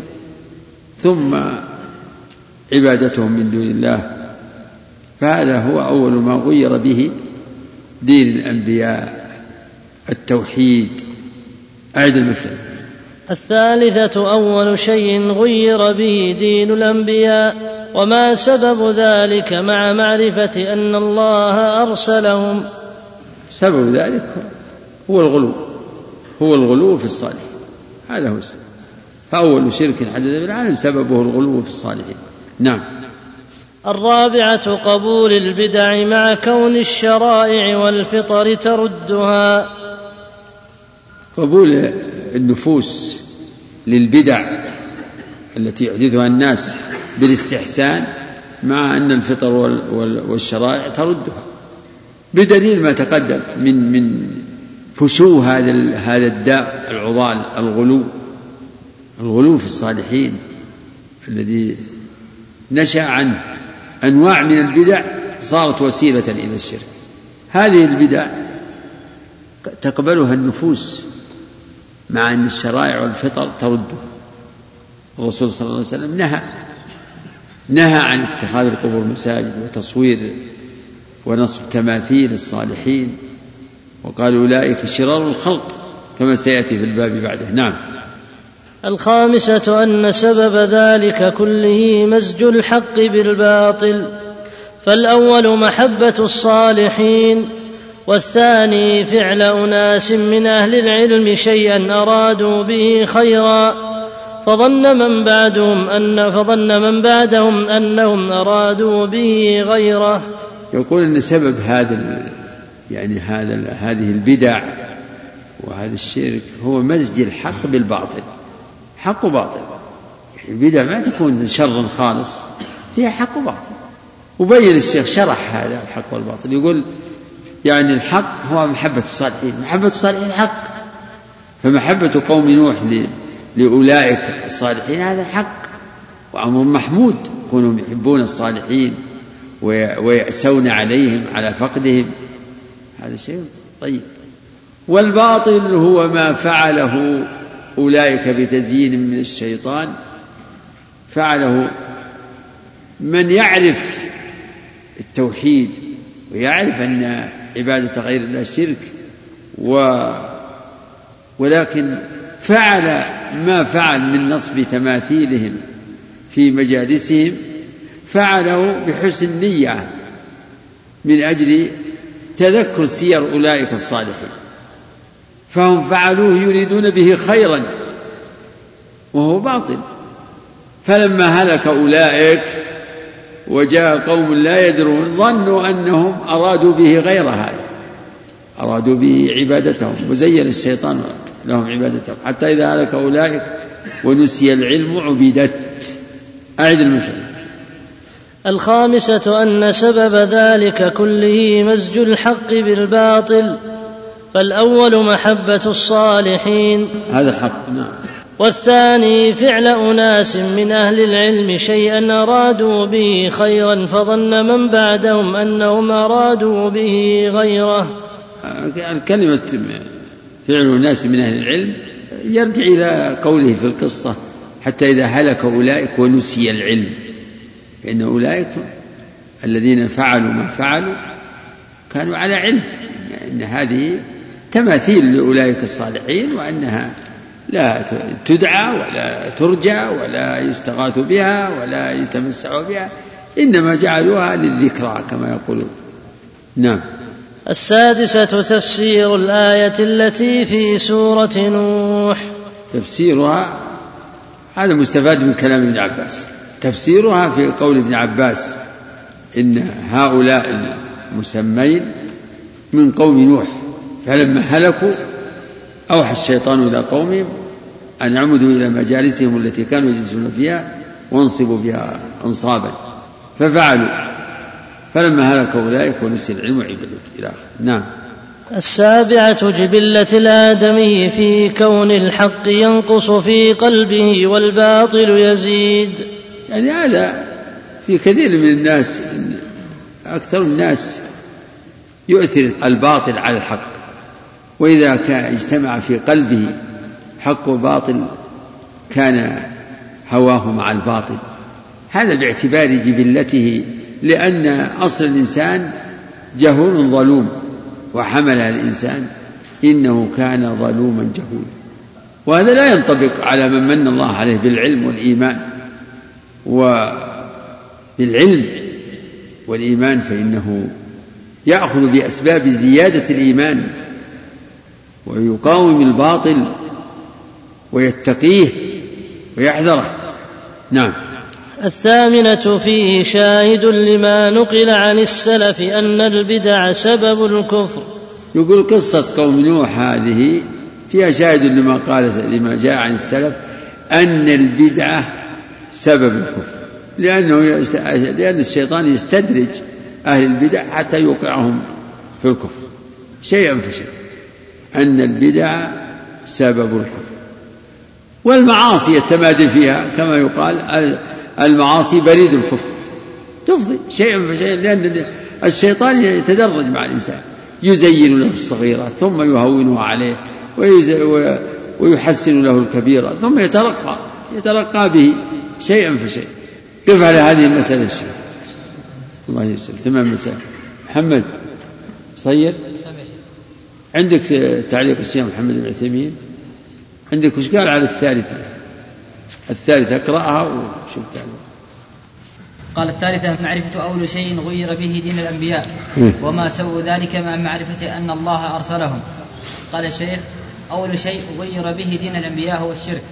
ثم عبادتهم من دون الله. فهذا هو أول ما غير به دين الأنبياء التوحيد أعد المسألة. الثالثة أول شيء غير به دين الأنبياء. وما سبب ذلك مع معرفة أن الله أرسلهم؟ سبب ذلك هو الغلو هو الغلو في الصالحين. هذا هو السبب. فأول شرك حدث في العالم سببه الغلو في الصالحين. نعم. الرابعة قبول البدع مع كون الشرائع والفطر تردها. قبول النفوس للبدع التي يحدثها الناس بالاستحسان مع أن الفطر والشرائع تردها. بدليل ما تقدم من من فشو هذا هذا الداء العضال الغلو الغلو في الصالحين الذي نشأ عنه أنواع من البدع صارت وسيلة إلى الشرك. هذه البدع تقبلها النفوس مع أن الشرائع والفطر ترده الرسول صلى الله عليه وسلم نهى نهى عن اتخاذ القبور مساجد وتصوير ونصب تماثيل الصالحين وقال أولئك شرار الخلق كما سيأتي في الباب بعده. نعم. الخامسة أن سبب ذلك كله مزج الحق بالباطل فالأول محبة الصالحين والثاني فعل أناس من أهل العلم شيئا أرادوا به خيرا فظن من بعدهم أن فظن من بعدهم أنهم أرادوا به غيره. يقول أن سبب هذا يعني هذا هذه البدع وهذا الشرك هو مزج الحق بالباطل. حق وباطل. يعني البدع ما تكون شرا خالص فيها حق وباطل. وبين الشيخ شرح هذا الحق والباطل. يقول يعني الحق هو محبة الصالحين. محبة الصالحين حق. فمحبة قوم نوح لأولئك الصالحين هذا حق. وأمر محمود كونوا يحبون الصالحين ويأسون عليهم على فقدهم. هذا شيء طيب. والباطل هو ما فعله أولئك بتزيين من الشيطان فعله من يعرف التوحيد ويعرف أن عبادة غير الله شرك و ولكن فعل ما فعل من نصب تماثيلهم في مجالسهم فعله بحسن نية من أجل تذكر سير أولئك الصالحين. فهم فعلوه يريدون به خيرا وهو باطل. فلما هلك أولئك وجاء قوم لا يدرون ظنوا أنهم أرادوا به غير هذا أرادوا به عبادتهم وزين الشيطان لهم عبادتهم. حتى إذا هلك أولئك ونسي العلم عبدت. أعد المسألة الخامسة أن سبب ذلك كله مزج الحق بالباطل. فالأول محبة الصالحين. هذا حق نعم. والثاني فعل أناس من أهل العلم شيئا أرادوا به خيرا فظن من بعدهم أنهم أرادوا به غيره. كلمة فعل أناس من أهل العلم يرجع إلى قوله في القصة حتى إذا هلك أولئك ونسي العلم. فإن أولئك الذين فعلوا ما فعلوا كانوا على علم أن هذه تماثيل لأولئك الصالحين وأنها لا تدعى ولا ترجى ولا يستغاث بها ولا يتمسع بها إنما جعلوها للذكرى كما يقولون. نعم. السادسة تفسير الآية التي في سورة نوح. تفسيرها هذا مستفاد من كلام ابن عباس. تفسيرها في قول ابن عباس إن هؤلاء المسمين من قوم نوح. فلما هلكوا أوحى الشيطان إلى قومهم أن يعمدوا إلى مجالسهم التي كانوا يجلسون فيها وانصبوا بها أنصابا. ففعلوا. فلما هلك أولئك ونسي العلم وعبادته إلى آخره. نعم. السابعة جبلة الآدمي في كون الحق ينقص في قلبه والباطل يزيد. يعني هذا في كثير من الناس أكثر الناس يؤثر الباطل على الحق. وإذا كان اجتمع في قلبه حق وباطل كان هواه مع الباطل. هذا باعتبار جبلته لأن أصل الإنسان جهول ظلوم وحملها الإنسان إنه كان ظلوما جهولا. وهذا لا ينطبق على من من الله عليه بالعلم والإيمان. وبالعلم والإيمان فإنه يأخذ بأسباب زيادة الإيمان. ويقاوم الباطل ويتقيه ويحذره. نعم. الثامنة فيه شاهد لما نقل عن السلف أن البدع سبب الكفر. يقول قصة قوم نوح هذه فيها شاهد لما قال لما جاء عن السلف أن البدعة سبب الكفر. لأنه لأن الشيطان يستدرج أهل البدع حتى يوقعهم في الكفر. شيئا فشيئا. أن البدع سبب الكفر والمعاصي التمادي فيها كما يقال المعاصي بريد الكفر. تفضي شيئا فشيئا لأن الشيطان يتدرج مع الإنسان. يزين له الصغيرة ثم يهونها عليه ويحسن له الكبيرة ثم يترقى يترقى به شيئا فشيئا. كيف على هذه المسألة الشيخ الله يسلم ثمان مسائل محمد صير عندك تعليق الشيخ محمد بن عثيمين؟ عندك وش قال على الثالثة؟ الثالثة اقرأها وشوف تعليق. قال الثالثة معرفة أول شيء غير به دين الأنبياء إيه. وما سووا ذلك مع معرفة أن الله أرسلهم. قال الشيخ أول شيء غير به دين الأنبياء هو الشرك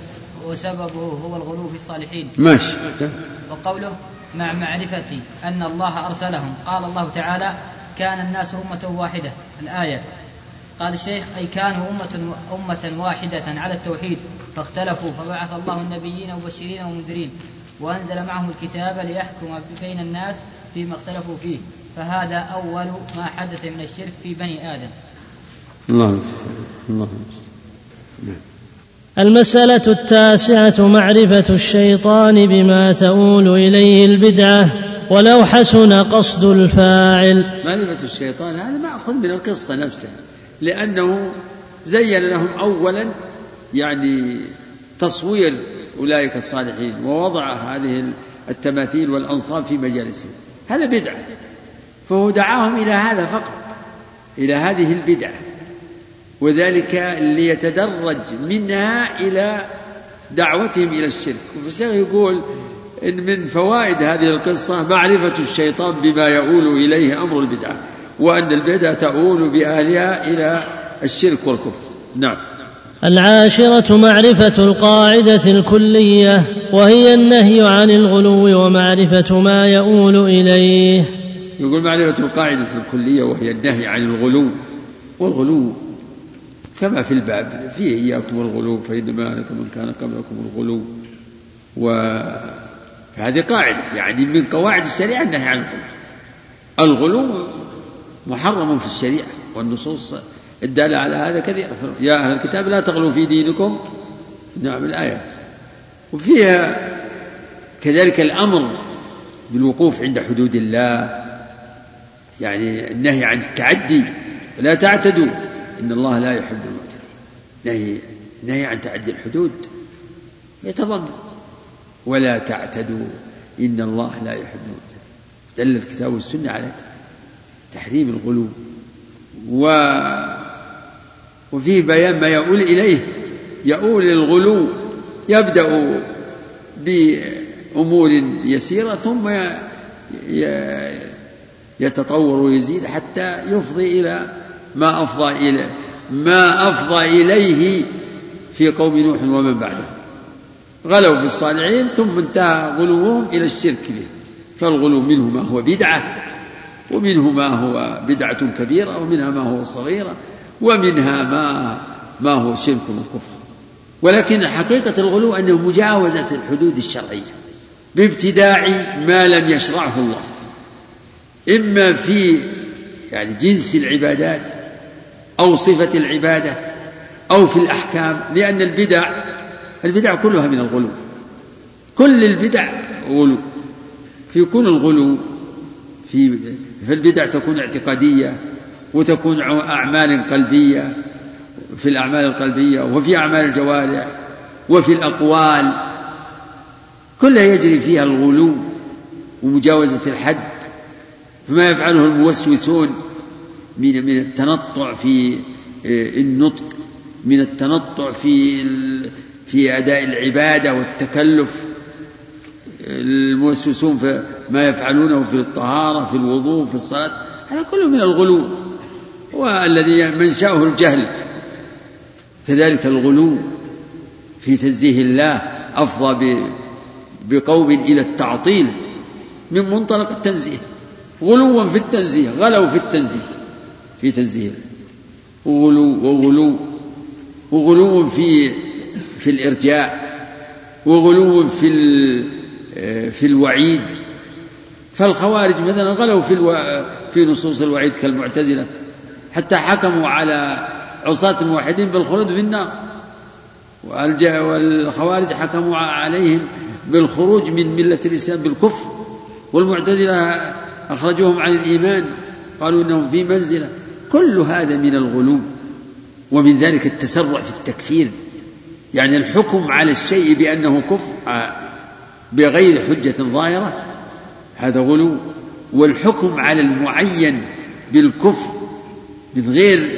وسببه هو الغلو في الصالحين. ماشي. وقوله مع معرفة أن الله أرسلهم قال الله تعالى كان الناس أمة واحدة. الآية قال الشيخ أي كانوا أمة أمة واحدة على التوحيد فاختلفوا فبعث الله النبيين مبشرين ومنذرين وأنزل معهم الكتاب ليحكم بين الناس فيما اختلفوا فيه. فهذا أول ما حدث من الشرك في بني آدم. الله المستعان الله المستعان. نعم المسألة التاسعة معرفة الشيطان بما تؤول إليه البدعة ولو حسن قصد الفاعل. معرفة الشيطان هذا مأخذ من القصة نفسها. لأنه زين لهم أولا يعني تصوير أولئك الصالحين ووضع هذه التماثيل والأنصاب في مجالسهم. هذا بدعة. فهو دعاهم إلى هذا فقط إلى هذه البدعة. وذلك ليتدرج منها إلى دعوتهم إلى الشرك. وفسيغ يقول إن من فوائد هذه القصة معرفة الشيطان بما يؤول إليه أمر البدعة. وأن البدعة تؤول بأهلها إلى الشرك والكفر. نعم. العاشرة معرفة القاعدة الكلية وهي النهي عن الغلو ومعرفة ما يؤول إليه. يقول معرفة القاعدة الكلية وهي النهي عن الغلو والغلو كما في الباب فيه إياكم الغلو فإنما هلك من كان قبلكم الغلو. وهذه قاعدة يعني من قواعد الشريعة النهي عن الغلو. الغلو محرم في الشريعة والنصوص الدالة على هذا كثيرة. يا أهل الكتاب لا تغلوا في دينكم نعم الآيات. وفيها كذلك الأمر بالوقوف عند حدود الله يعني النهي عن التعدي. لا تعتدوا إن الله لا يحب المعتدين. نهي نهي عن تعدي الحدود. يتضمن. ولا تعتدوا إن الله لا يحب المعتدين. دل الكتاب والسنة على تحريم الغلو. و وفيه بيان ما يؤول إليه. يؤول الغلو يبدأ بأمور يسيرة ثم يتطور ويزيد حتى يفضي إلى ما أفضى إلى ما أفضى إليه في قوم نوح ومن بعده. غلوا في الصالحين ثم انتهى غلوهم إلى الشرك به. فالغلو منه ما هو بدعة. ومنه ما هو بدعة كبيرة ومنها ما هو صغيرة ومنها ما ما هو شرك وكفر. ولكن حقيقة الغلو أنه مجاوزة الحدود الشرعية بابتداع ما لم يشرعه الله. إما في يعني جنس العبادات أو صفة العبادة أو في الأحكام لأن البدع البدع كلها من الغلو. كل البدع غلو. في كل الغلو في في البدع تكون اعتقادية وتكون أعمال قلبية في الأعمال القلبية وفي أعمال الجوارح وفي الأقوال. كلها يجري فيها الغلو ومجاوزة الحد. فما يفعله الموسوسون من من التنطع في آه، النطق من التنطع في في أداء العبادة والتكلف. الموسوسون في ما يفعلونه في الطهارة في الوضوء في الصلاة هذا كله من الغلو. والذي منشأه الجهل كذلك الغلو في تنزيه الله أفضى بقوم إلى التعطيل من منطلق التنزيه. غلوا في التنزيه غلوا في التنزيه في تنزيه. وغلو وغلو وغلو في في الإرجاء وغلو في في الوعيد. فالخوارج مثلا غلوا في ألو... في نصوص الوعيد كالمعتزلة حتى حكموا على عصاة الموحدين بالخلود في النار. والخوارج حكموا عليهم بالخروج من ملة الإسلام بالكفر. والمعتزلة أخرجوهم عن الإيمان قالوا إنهم في منزلة. كل هذا من الغلو ومن ذلك التسرع في التكفير. يعني الحكم على الشيء بأنه كفر آه، بغير حجة ظاهرة هذا غلو. والحكم على المعين بالكفر من غير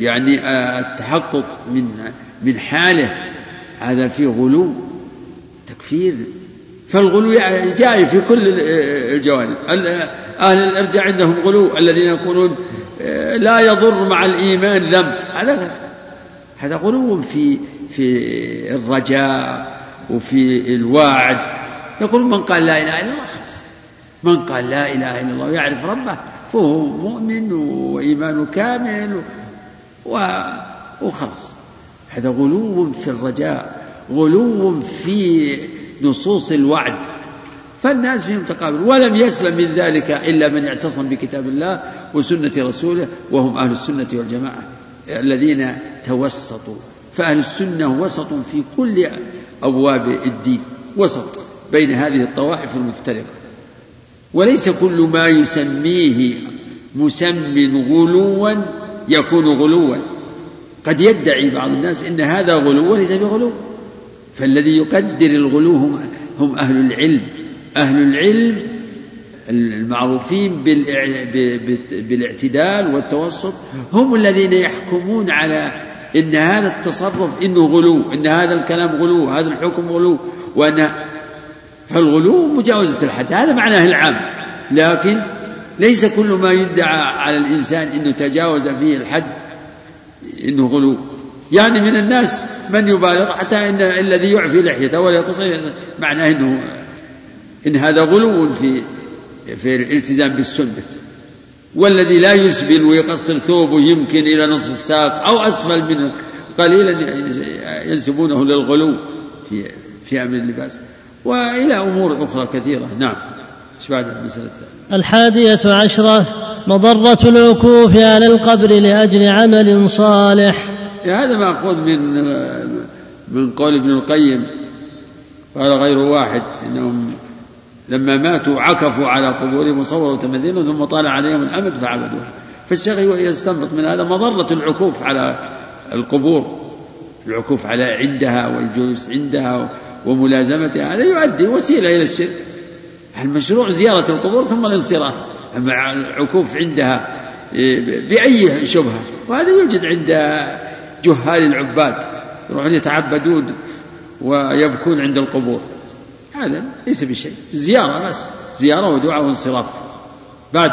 يعني آه، التحقق من من حاله هذا فيه غلو تكفير. فالغلو جاي في كل الجوانب. أهل الإرجاع عندهم غلو الذين يقولون آه، لا يضر مع الإيمان ذنب. هذا هذا غلو في في الرجاء وفي الوعد. يقول من قال لا إله إلا الله خلاص. من قال لا إله إلا الله ويعرف ربه فهو مؤمن وإيمانه كامل وخلاص. هذا غلو في الرجاء غلو في نصوص الوعد. فالناس فيهم تقابل. ولم يسلم من ذلك إلا من اعتصم بكتاب الله وسنة رسوله وهم أهل السنة والجماعة الذين توسطوا. فأهل السنة وسط في كل أبواب الدين. وسط. بين هذه الطوائف المفترقة. وليس كل ما يسميه مسم غلوا يكون غلوا. قد يدعي بعض الناس إن هذا غلو وليس بغلو. فالذي يقدر الغلو هم, هم أهل العلم. أهل العلم المعروفين بالاعتدال والتوسط هم الذين يحكمون على إن هذا التصرف إنه غلو إن هذا الكلام غلو هذا الحكم غلو وأن فالغلو مجاوزة الحد هذا معناه العام. لكن ليس كل ما يدعى على الإنسان إنه تجاوز فيه الحد إنه غلو. يعني من الناس من يبالغ حتى إن الذي يعفي لحيته ولا يقصر معناه إنه إن هذا غلو في في الالتزام بالسنه والذي لا يسبل ويقصر ثوبه يمكن إلى نصف الساق أو أسفل منه قليلا ينسبونه للغلو في في أمر اللباس. وإلى أمور أخرى كثيرة. نعم. إيش بعد المسألة الثانية؟ الحادية عشرة مضرة العكوف على القبر لأجل عمل صالح. هذا مأخوذ من من قول ابن القيم قال غير واحد إنهم لما ماتوا عكفوا على قبورهم وصوروا تماثيلهم ثم طال عليهم الأمد فعبدوها فالشيخ يستنبط من هذا مضرة العكوف على القبور العكوف على عندها والجلوس عندها وملازمتها هذا يؤدي وسيلة إلى الشرك. المشروع زيارة القبور ثم الانصراف. مع العكوف عندها بأي شبهة؟ وهذا يوجد عند جهال العباد يروحون يتعبدون ويبكون عند القبور. هذا ليس بشيء. زيارة بس. زيارة ودعاء وانصراف. بعد.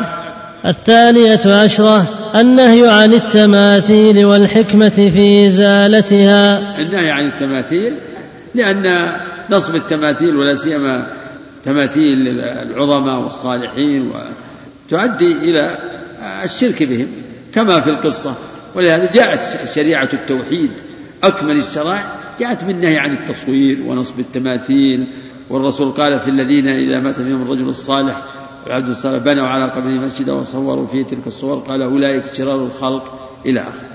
الثانية عشرة النهي عن التماثيل والحكمة في إزالتها النهي عن التماثيل لأن نصب التماثيل ولا سيما تماثيل العظماء والصالحين وتؤدي إلى الشرك بهم كما في القصة. ولهذا جاءت شريعة التوحيد أكمل الشرائع جاءت بالنهي عن التصوير ونصب التماثيل. والرسول قال في الذين إذا مات فيهم الرجل الصالح العبد الصالح بنوا على قبره مسجدا وصوروا فيه تلك الصور قال أولئك شرار الخلق إلى آخره.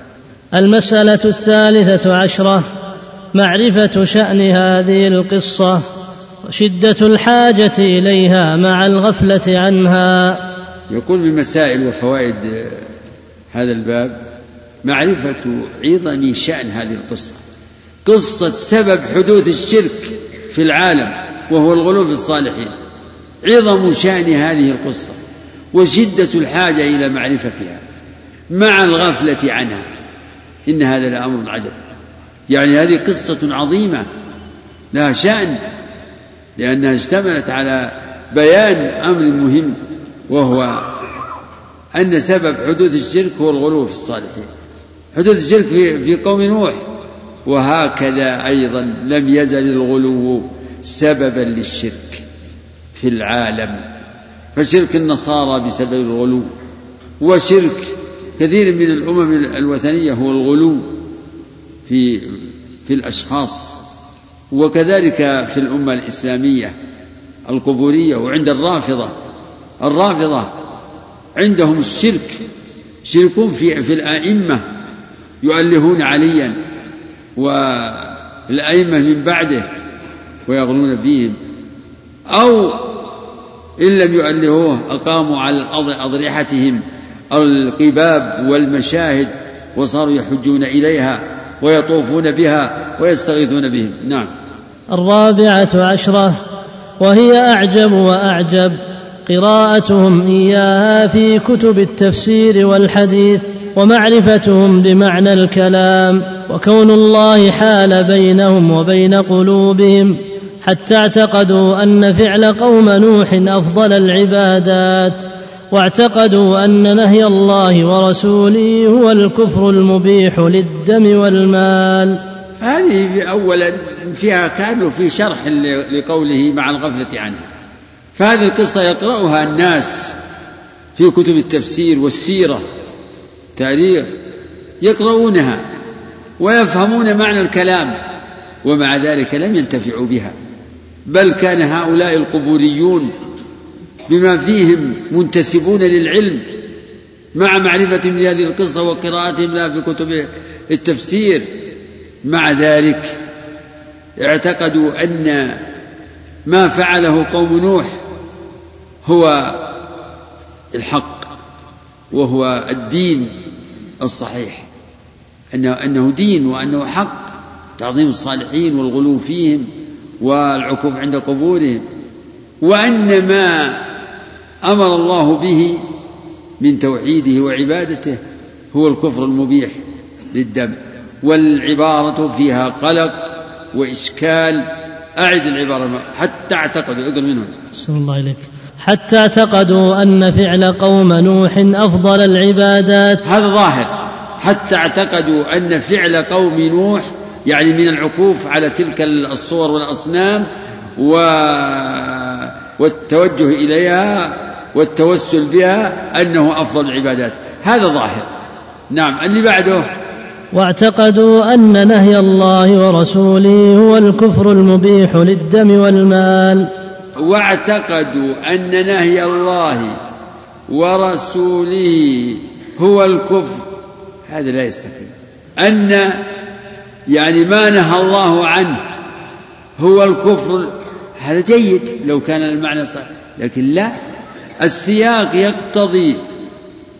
المسألة الثالثة عشرة. معرفة شأن هذه القصة وشدة الحاجة إليها مع الغفلة عنها. يقول من مسائل وفوائد هذا الباب معرفة عظم شأن هذه القصة. قصة سبب حدوث الشرك في العالم وهو الغلو في الصالحين. عظم شأن هذه القصة وشدة الحاجة إلى معرفتها مع الغفلة عنها. إن هذا لأمر عجب. يعني هذه قصة عظيمة لها شأن لأنها اشتملت على بيان أمر مهم وهو أن سبب حدوث الشرك هو الغلو في الصالحين. حدوث الشرك في, في قوم نوح وهكذا أيضا لم يزل الغلو سببا للشرك في العالم. فشرك النصارى بسبب الغلو وشرك كثير من الأمم الوثنية هو الغلو. في في الأشخاص وكذلك في الأمة الإسلامية القبورية وعند الرافضة. الرافضة عندهم الشرك يشركون في في الأئمة يؤلهون عليا والأئمة من بعده ويغلون فيهم. أو إن لم يؤلهوه أقاموا على أضرحتهم القباب والمشاهد وصاروا يحجون إليها. ويطوفون بها ويستغيثون بهم. نعم. الرابعة عشرة وهي أعجب وأعجب قراءتهم إياها في كتب التفسير والحديث ومعرفتهم بمعنى الكلام وكون الله حال بينهم وبين قلوبهم حتى اعتقدوا أن فعل قوم نوح أفضل العبادات. واعتقدوا أن نهي الله ورسوله هو الكفر المبيح للدم والمال. هذه اولا فيها كانوا في شرح لقوله مع الغفلة عنه. فهذه القصة يقرأها الناس في كتب التفسير والسيرة تاريخ يقرؤونها ويفهمون معنى الكلام ومع ذلك لم ينتفعوا بها. بل كان هؤلاء القبوريون بما فيهم منتسبون للعلم مع معرفتهم لهذه القصة وقراءتهم لها في كتب التفسير. مع ذلك اعتقدوا أن ما فعله قوم نوح هو الحق وهو الدين الصحيح. أنه, أنه دين وأنه حق تعظيم الصالحين والغلو فيهم والعكوف عند قبورهم. وأن ما أمر الله به من توحيده وعبادته هو الكفر المبيح للدم والعبارة فيها قلق وإشكال. أعد العبارة حتى اعتقدوا اقرأ منهم. الله إليك. حتى اعتقدوا أن فعل قوم نوح أفضل العبادات. هذا ظاهر. حتى اعتقدوا أن فعل قوم نوح يعني من العكوف على تلك الصور والأصنام و... والتوجه إليها والتوسل بها أنه أفضل العبادات. هذا ظاهر. نعم اللي بعده؟ واعتقدوا أن نهي الله ورسوله هو الكفر المبيح للدم والمال. واعتقدوا أن نهي الله ورسوله هو الكفر. هذا لا يستقيم أن يعني ما نهى الله عنه هو الكفر. هذا جيد لو كان المعنى صحيح لكن لا. السياق يقتضي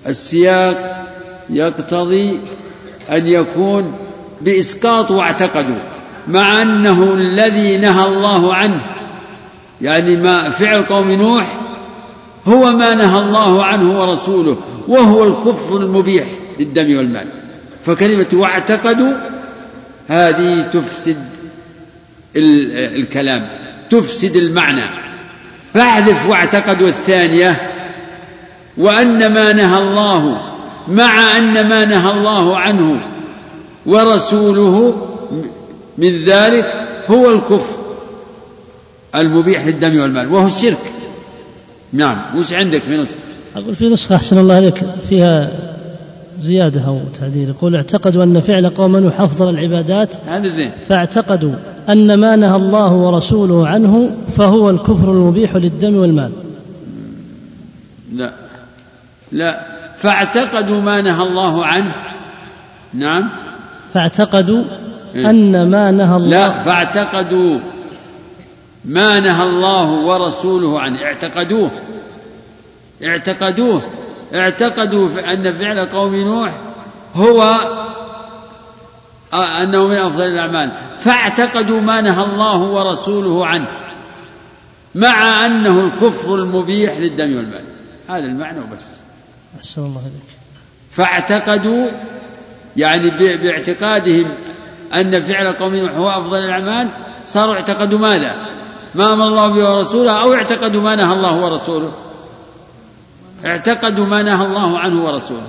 السياق يقتضي أن يكون بإسقاط واعتقدوا مع أنه الذي نهى الله عنه. يعني ما فعل قوم نوح هو ما نهى الله عنه ورسوله وهو الكفر المبيح للدم والمال. فكلمة واعتقدوا هذه تفسد الكلام تفسد المعنى. فاحذف واعتقدوا الثانية وأن ما نهى الله مع أن ما نهى الله عنه ورسوله من ذلك هو الكفر المبيح للدم والمال وهو الشرك. نعم وش عندك في نسخة أقول في نسخة أحسن الله عليك فيها زيادة أو تعديل. يقول اعتقدوا أن فعل قوم نوح أفضل العبادات هذا زين. فاعتقدوا. أن ما نهى الله ورسوله عنه فهو الكفر المبيح للدم والمال. لا. لا. فاعتقدوا ما نهى الله عنه. نعم. فاعتقدوا إيه. أن ما نهى الله لا فاعتقدوا ما نهى الله ورسوله عنه. اعتقدوه. اعتقدوه. اعتقدوا أن فعل قوم نوح هو أنه من أفضل الأعمال. فاعتقدوا ما نهى الله ورسوله عنه مع أنه الكفر المبيح للدم والمال. هذا المعنى وبس. أحسن الله إليك. فاعتقدوا يعني باعتقادهم أن فعل قوم هو أفضل الأعمال صاروا اعتقدوا ماذا؟ ما أمر الله به ورسوله أو اعتقدوا ما نهى الله ورسوله؟ اعتقدوا ما نهى الله عنه ورسوله.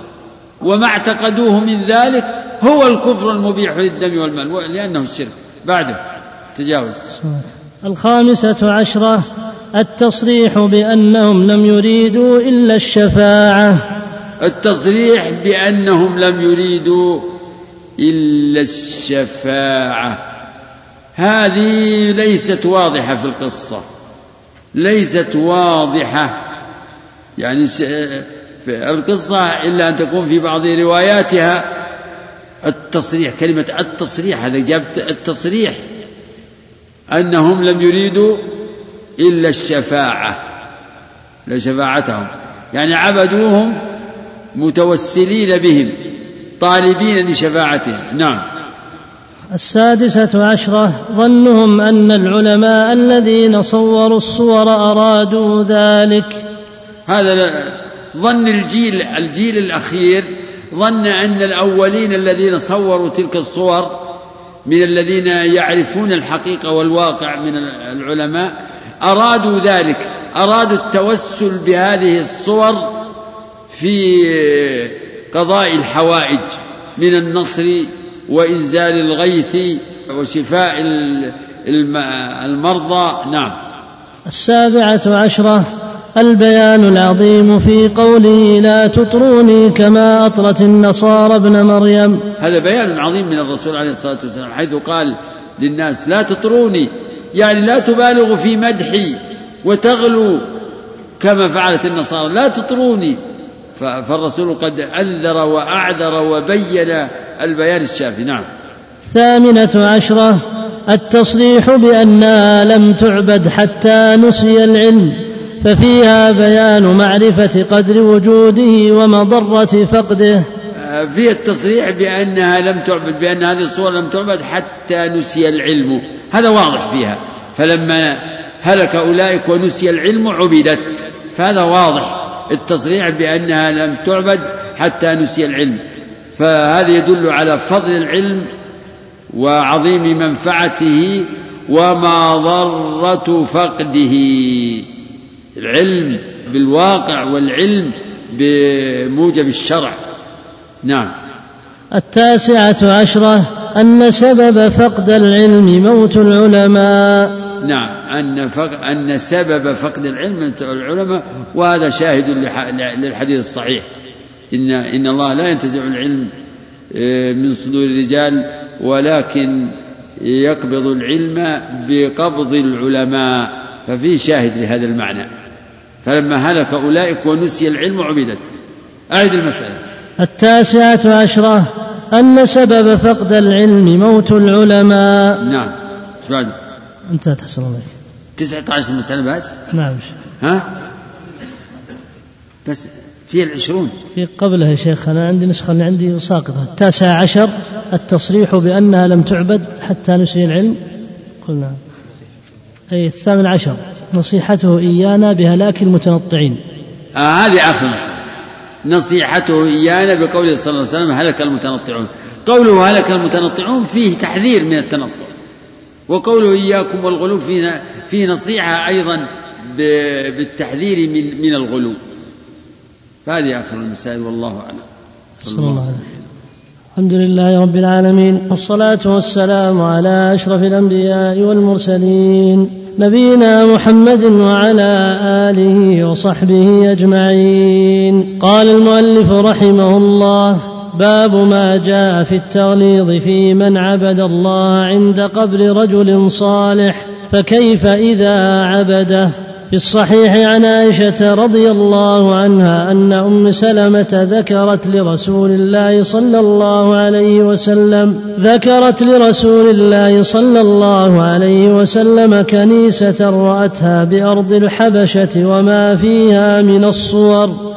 وما اعتقدوه من ذلك هو الكفر المبيح للدم والمال. لأنه الشرك. بعده. تجاوز. الخامسة عشرة. التصريح بأنهم لم يريدوا إلا الشفاعة. التصريح بأنهم لم يريدوا إلا الشفاعة. هذه ليست واضحة في القصة. ليست واضحة. يعني في القصة إلا أن تكون في بعض رواياتها التصريح كلمة التصريح هذا جابت التصريح. أنهم لم يريدوا إلا الشفاعة لشفاعتهم يعني عبدوهم متوسلين بهم طالبين لشفاعتهم. نعم. السادسة عشرة ظنهم أن العلماء الذين صوروا الصور أرادوا ذلك. هذا ظن الجيل الجيل الأخير ظن أن الأولين الذين صوروا تلك الصور من الذين يعرفون الحقيقة والواقع من العلماء أرادوا ذلك أرادوا التوسل بهذه الصور في قضاء الحوائج من النصر وإنزال الغيث وشفاء ال- الم- المرضى. نعم. السابعة عشرة البيان العظيم في قوله لا تطروني كما أطرت النصارى ابن مريم. هذا بيان عظيم من الرسول عليه الصلاة والسلام حيث قال للناس لا تطروني يعني لا تبالغوا في مدحي وتغلوا كما فعلت النصارى لا تطروني فالرسول قد أنذر وأعذر وبين البيان الشافي. نعم. ثامنة عشرة التصريح بأنها لم تعبد حتى نسي العلم. ففيها بيان معرفة قدر وجوده ومضرة فقده. في التصريح بأنها لم تعبد بأن هذه الصور لم تعبد حتى نسي العلم. هذا واضح فيها. فلما هلك أولئك ونسي العلم عبدت. فهذا واضح. التصريح بأنها لم تعبد حتى نسي العلم. فهذا يدل على فضل العلم وعظيم منفعته ومضرة فقده. العلم بالواقع والعلم بموجب الشرع. نعم. التاسعة عشرة أن سبب فقد العلم موت العلماء. نعم. أن فق... أن سبب فقد العلم من العلماء وهذا شاهد لح... للحديث الصحيح. إن إن الله لا ينتزع العلم آه، من صدور الرجال ولكن يقبض العلم بقبض العلماء. ففي شاهد لهذا المعنى. فلما هلك أولئك ونسي العلم عبدت. أعد المسألة. التاسعة عشرة أن سبب فقد العلم موت العلماء. نعم. إيش بعد؟ انتهت أحسن الله إليك. 19 مسألة بس؟ نعم. ها؟ بس في العشرون. في قبلها يا شيخ أنا عندي نسخة اللي عندي ساقطة. التاسع عشر التصريح بأنها لم تعبد حتى نسي العلم؟ قلنا. أي الثامن عشر. نصيحته إيانا بهلاك المتنطعين. آه هذه آخر مسألة. نصيحته إيانا بقوله صلى الله عليه وسلم هلك المتنطعون. قوله هلك المتنطعون فيه تحذير من التنطع. وقوله إياكم والغلو في في نصيحة أيضا بالتحذير من من الغلو. فهذه آخر المسائل والله أعلم. صلى الله عليه وسلم. الحمد لله رب العالمين والصلاة والسلام على أشرف الأنبياء والمرسلين. نبينا محمد وعلى آله وصحبه أجمعين. قال المؤلف رحمه الله باب ما جاء في التغليظ في من عبد الله عند قبر رجل صالح فكيف إذا عبده؟ في الصحيح عن عائشة رضي الله عنها أن أم سلمة ذكرت لرسول الله صلى الله عليه وسلم ذكرت لرسول الله صلى الله عليه وسلم كنيسة رأتها بأرض الحبشة وما فيها من الصور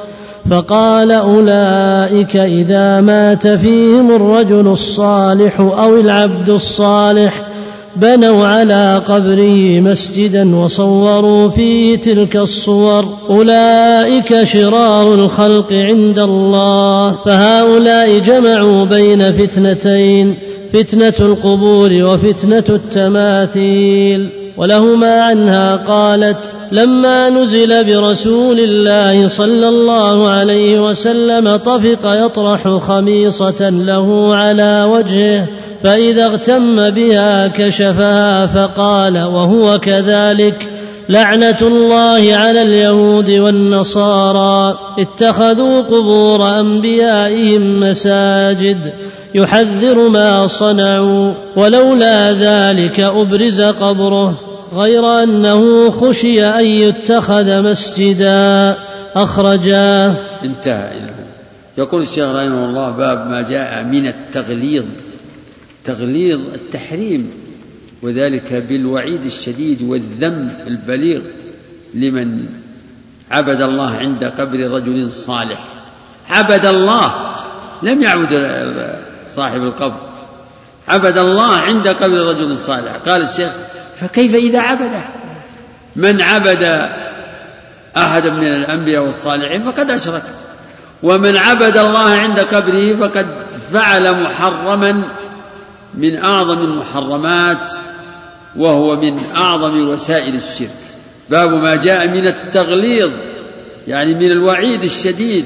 فقال أولئك إذا مات فيهم الرجل الصالح أو العبد الصالح بنوا على قبره مسجدا وصوروا فيه تلك الصور. أولئك شرار الخلق عند الله. فهؤلاء جمعوا بين فتنتين فتنة القبور وفتنة التماثيل. ولهما عنها قالت لما نزل برسول الله صلى الله عليه وسلم طفق يطرح خميصة له على وجهه فإذا اغتم بها كشفها فقال وهو كذلك لعنة الله على اليهود والنصارى اتخذوا قبور أنبيائهم مساجد يحذر ما صنعوا ولولا ذلك أبرز قبره غير أنه خشي أن يتخذ مسجدا أخرجاه. انتهى. يقول الشيخ رحمه الله باب ما جاء من التغليظ. تغليظ التحريم وذلك بالوعيد الشديد والذم البليغ لمن عبد الله عند قبر رجل صالح. عبد الله لم يعبد صاحب القبر. عبد الله عند قبر رجل صالح. قال الشيخ فكيف إذا عبده من عبد أحدا من الأنبياء والصالحين فقد أشرك. ومن عبد الله عند قبره فقد فعل محرما من أعظم المحرمات وهو من أعظم وسائل الشرك. باب ما جاء من التغليظ يعني من الوعيد الشديد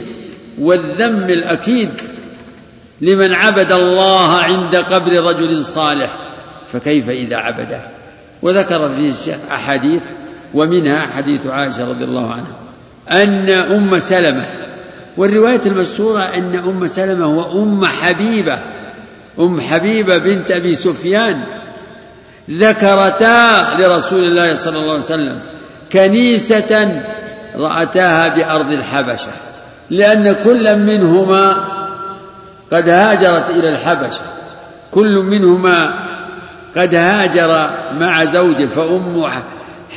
والذم الأكيد لمن عبد الله عند قبر رجل صالح فكيف إذا عبده؟ وذكر فيه الشيخ أحاديث ومنها حديث عائشة رضي الله عنها أن أم سلمة والرواية المشهورة أن أم سلمة هو أم حبيبة أم حبيبة بنت أبي سفيان ذكرتا لرسول الله صلى الله عليه وسلم كنيسة رأتاها بأرض الحبشة لأن كل منهما قد هاجرت إلى الحبشة كل منهما قد هاجر مع زوجه فأم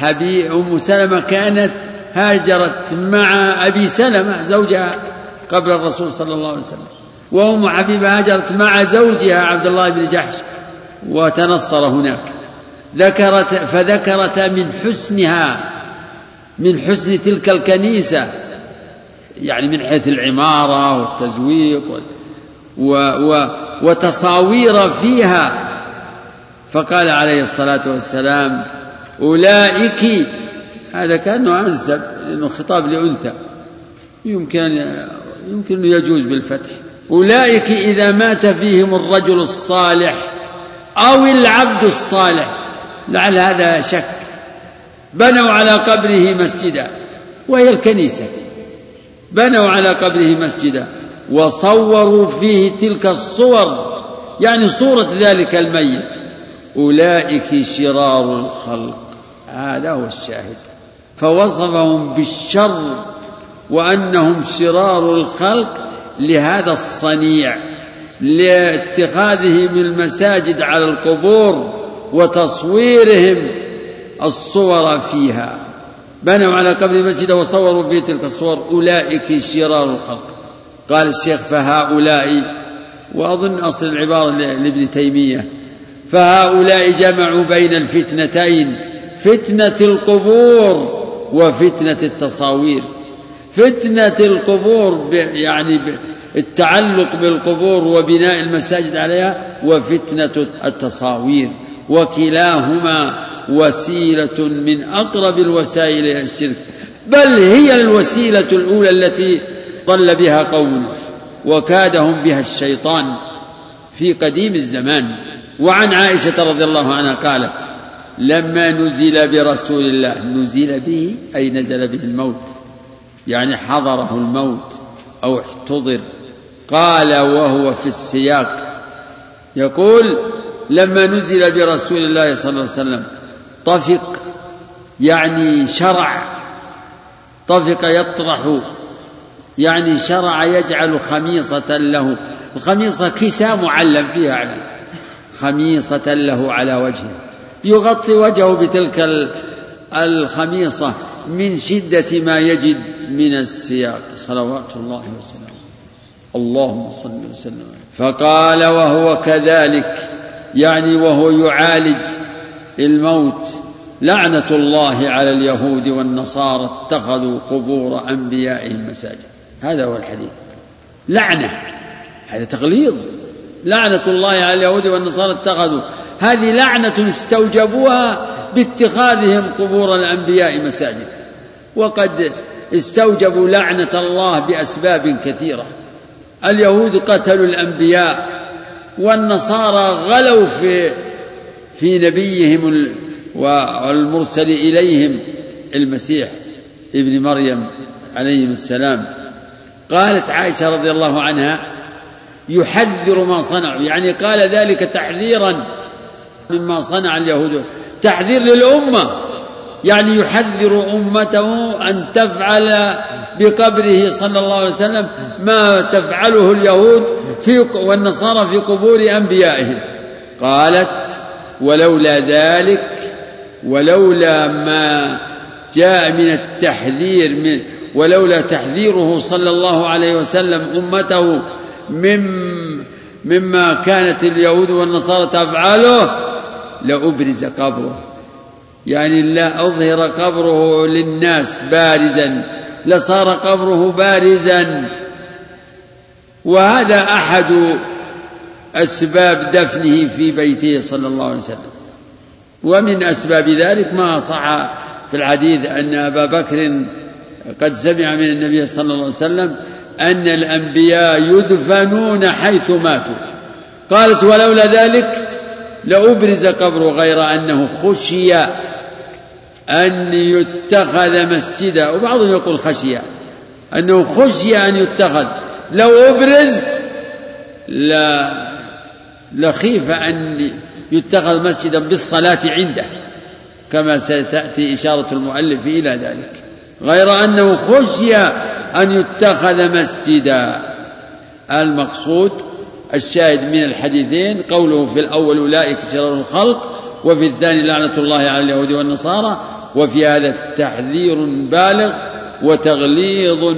حبيب أم سلمة كانت هاجرت مع أبي سلمة زوجها قبل الرسول صلى الله عليه وسلم. وأم حبيبة هاجرت مع زوجها عبد الله بن جحش وتنصر هناك. ذكرت فذكرت من حسنها من حسن تلك الكنيسة يعني من حيث العمارة والتزويق و و وتصاوير فيها. فقال عليه الصلاة والسلام أولئك هذا كأنه أنسب لأنه خطاب لأنثى. يمكن يمكن يجوز بالفتح. أولئك إذا مات فيهم الرجل الصالح أو العبد الصالح. لعل هذا شك. بنوا على قبره مسجدا. وهي الكنيسة. بنوا على قبره مسجدا. وصوروا فيه تلك الصور. يعني صورة ذلك الميت. أولئك شرار الخلق. هذا هو الشاهد. فوصفهم بالشر. وأنهم شرار الخلق. لهذا الصنيع لاتخاذهم المساجد على القبور وتصويرهم الصور فيها. بنوا على قبر مسجد وصوروا فيه تلك الصور. أولئك شرار الخلق. قال الشيخ فهؤلاء وأظن أصل العبارة لابن تيمية فهؤلاء جمعوا بين الفتنتين فتنة القبور وفتنة التصاوير. فتنة القبور يعني التعلق بالقبور وبناء المساجد عليها وفتنة التصاوير. وكلاهما وسيلة من أقرب الوسائل إلى الشرك. بل هي الوسيلة الأولى التي ضل بها قوم وكادهم بها الشيطان في قديم الزمان. وعن عائشة رضي الله عنها قالت لما نزل برسول الله نزل به أي نزل به الموت. يعني حضره الموت أو احتضر. قال وهو في السياق. يقول لما نزل برسول الله صلى الله عليه وسلم طفق يعني شرع طفق يطرح يعني شرع يجعل خميصة له. الخميصة كساء معلم فيها علم خميصة له على وجهه. يغطي وجهه بتلك الخميصة من شدة ما يجد. من السياق. صلوات الله وسلامه. اللهم صل وسلم. فقال وهو كذلك يعني وهو يعالج الموت. لعنة الله على اليهود والنصارى اتخذوا قبور أنبيائهم مساجد. هذا هو الحديث. لعنة. هذا تغليظ. لعنة الله على اليهود والنصارى اتخذوا. هذه لعنة استوجبوها باتخاذهم قبور الأنبياء مساجد. وقد استوجبوا لعنة الله بأسباب كثيرة. اليهود قتلوا الأنبياء والنصارى غلوا في في نبيهم والمرسل إليهم المسيح ابن مريم عليه السلام. قالت عائشة رضي الله عنها يحذر ما صنعوا يعني قال ذلك تحذيرا مما صنع اليهود. تحذير للأمة. يعني يحذر أمته أن تفعل بقبره صلى الله عليه وسلم ما تفعله اليهود في والنصارى في قبور أنبيائهم. قالت ولولا ذلك ولولا ما جاء من التحذير من ولولا تحذيره صلى الله عليه وسلم أمته من مما كانت اليهود والنصارى تفعله لأبرز قبره. يعني لا أظهر قبره للناس بارزا لصار قبره بارزا. وهذا أحد أسباب دفنه في بيته صلى الله عليه وسلم. ومن أسباب ذلك ما صح في الحديث أن أبا بكر قد سمع من النبي صلى الله عليه وسلم أن الأنبياء يدفنون حيث ماتوا. قالت ولولا ذلك لأبرز قبره غير أنه خشي أن يتخذ مسجدا. وبعضهم يقول خشي أنه خشي أن يتخذ. لو أبرز لا لخيف أن يتخذ مسجدا بالصلاة عنده كما ستأتي إشارة المؤلف إلى ذلك. غير أنه خشي أن يتخذ مسجدا. المقصود الشاهد من الحديثين قوله في الأول أولئك شرار الخلق وفي الثاني لعنة الله على اليهود والنصارى وفي هذا تحذير بالغ وتغليظ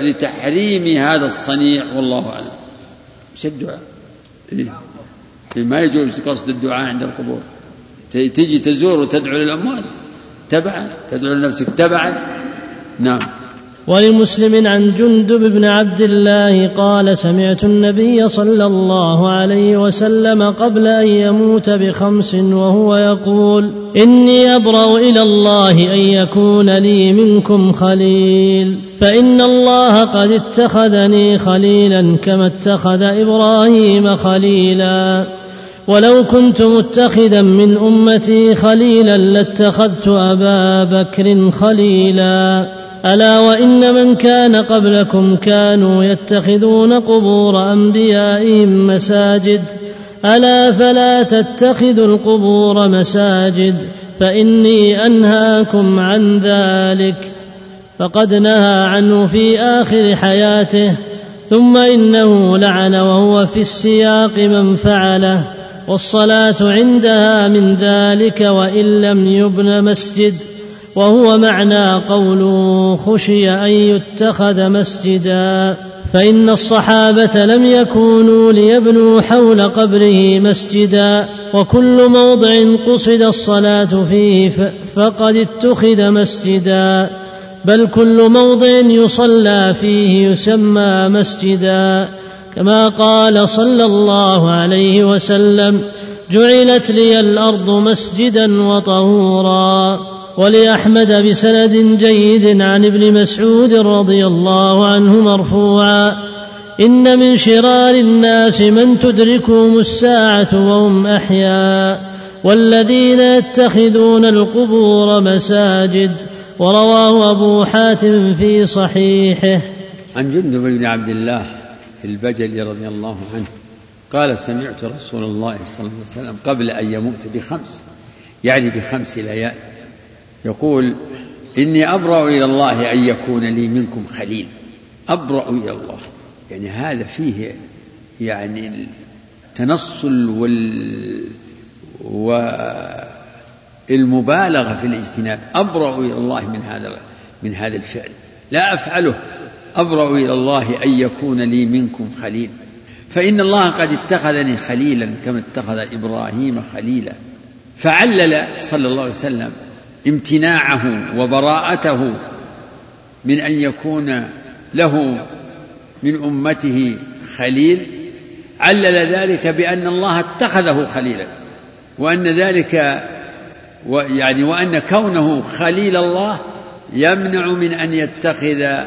لتحريم هذا الصنيع والله أعلم. إيش الدعاء؟ إيه؟ ما يجوز قصد الدعاء عند القبور. تجي تزور وتدعو للأموات. تبعا تدعو لنفسك تبعا نعم. ولمسلم عن جندب بن عبد الله قال سمعت النبي صلى الله عليه وسلم قبل أن يموت بخمس وهو يقول إني أبرأ إلى الله أن يكون لي منكم خليل فإن الله قد اتخذني خليلا كما اتخذ إبراهيم خليلا ولو كنت متخذا من أمتي خليلا لاتخذت أبا بكر خليلا ألا وإن من كان قبلكم كانوا يتخذون قبور أنبيائهم مساجد؟ ألا فلا تتخذوا القبور مساجد؟ فإني أنهاكم عن ذلك. فقد نهى عنه في آخر حياته ثم إنه لعن وهو في السياق من فعله والصلاة عندها من ذلك وإن لم يبن مسجد. وهو معنى قوله خشي أن يتخذ مسجدا. فإن الصحابة لم يكونوا ليبنوا حول قبره مسجدا. وكل موضع قصد الصلاة فيه فقد اتخذ مسجدا. بل كل موضع يصلى فيه يسمى مسجدا. كما قال صلى الله عليه وسلم جعلت لي الأرض مسجدا وطهورا. ولأحمد بسند جيد عن ابن مسعود رضي الله عنه مرفوعا. إن من شرار الناس من تدركهم الساعة وهم أحياء. والذين يتخذون القبور مساجد. ورواه أبو حاتم في صحيحه. عن جندب بن عبد الله البجلي رضي الله عنه قال سمعت رسول الله صلى الله عليه وسلم قبل أن يموت بخمس يعني بخمس ليال. يقول إني أبرأ إلى الله أن يكون لي منكم خليل. أبرأ إلى الله. يعني هذا فيه يعني التنصل وال والمبالغة في الاجتناب. أبرأ إلى الله من هذا من هذا الفعل. لا أفعله. أبرأ إلى الله أن يكون لي منكم خليل. فإن الله قد اتخذني خليلا كما اتخذ إبراهيم خليلا. فعلل صلى الله عليه وسلم امتناعه وبراءته من أن يكون له من أمته خليل علل ذلك بأن الله اتخذه خليلا وأن ذلك يعني وأن كونه خليل الله يمنع من أن يتخذ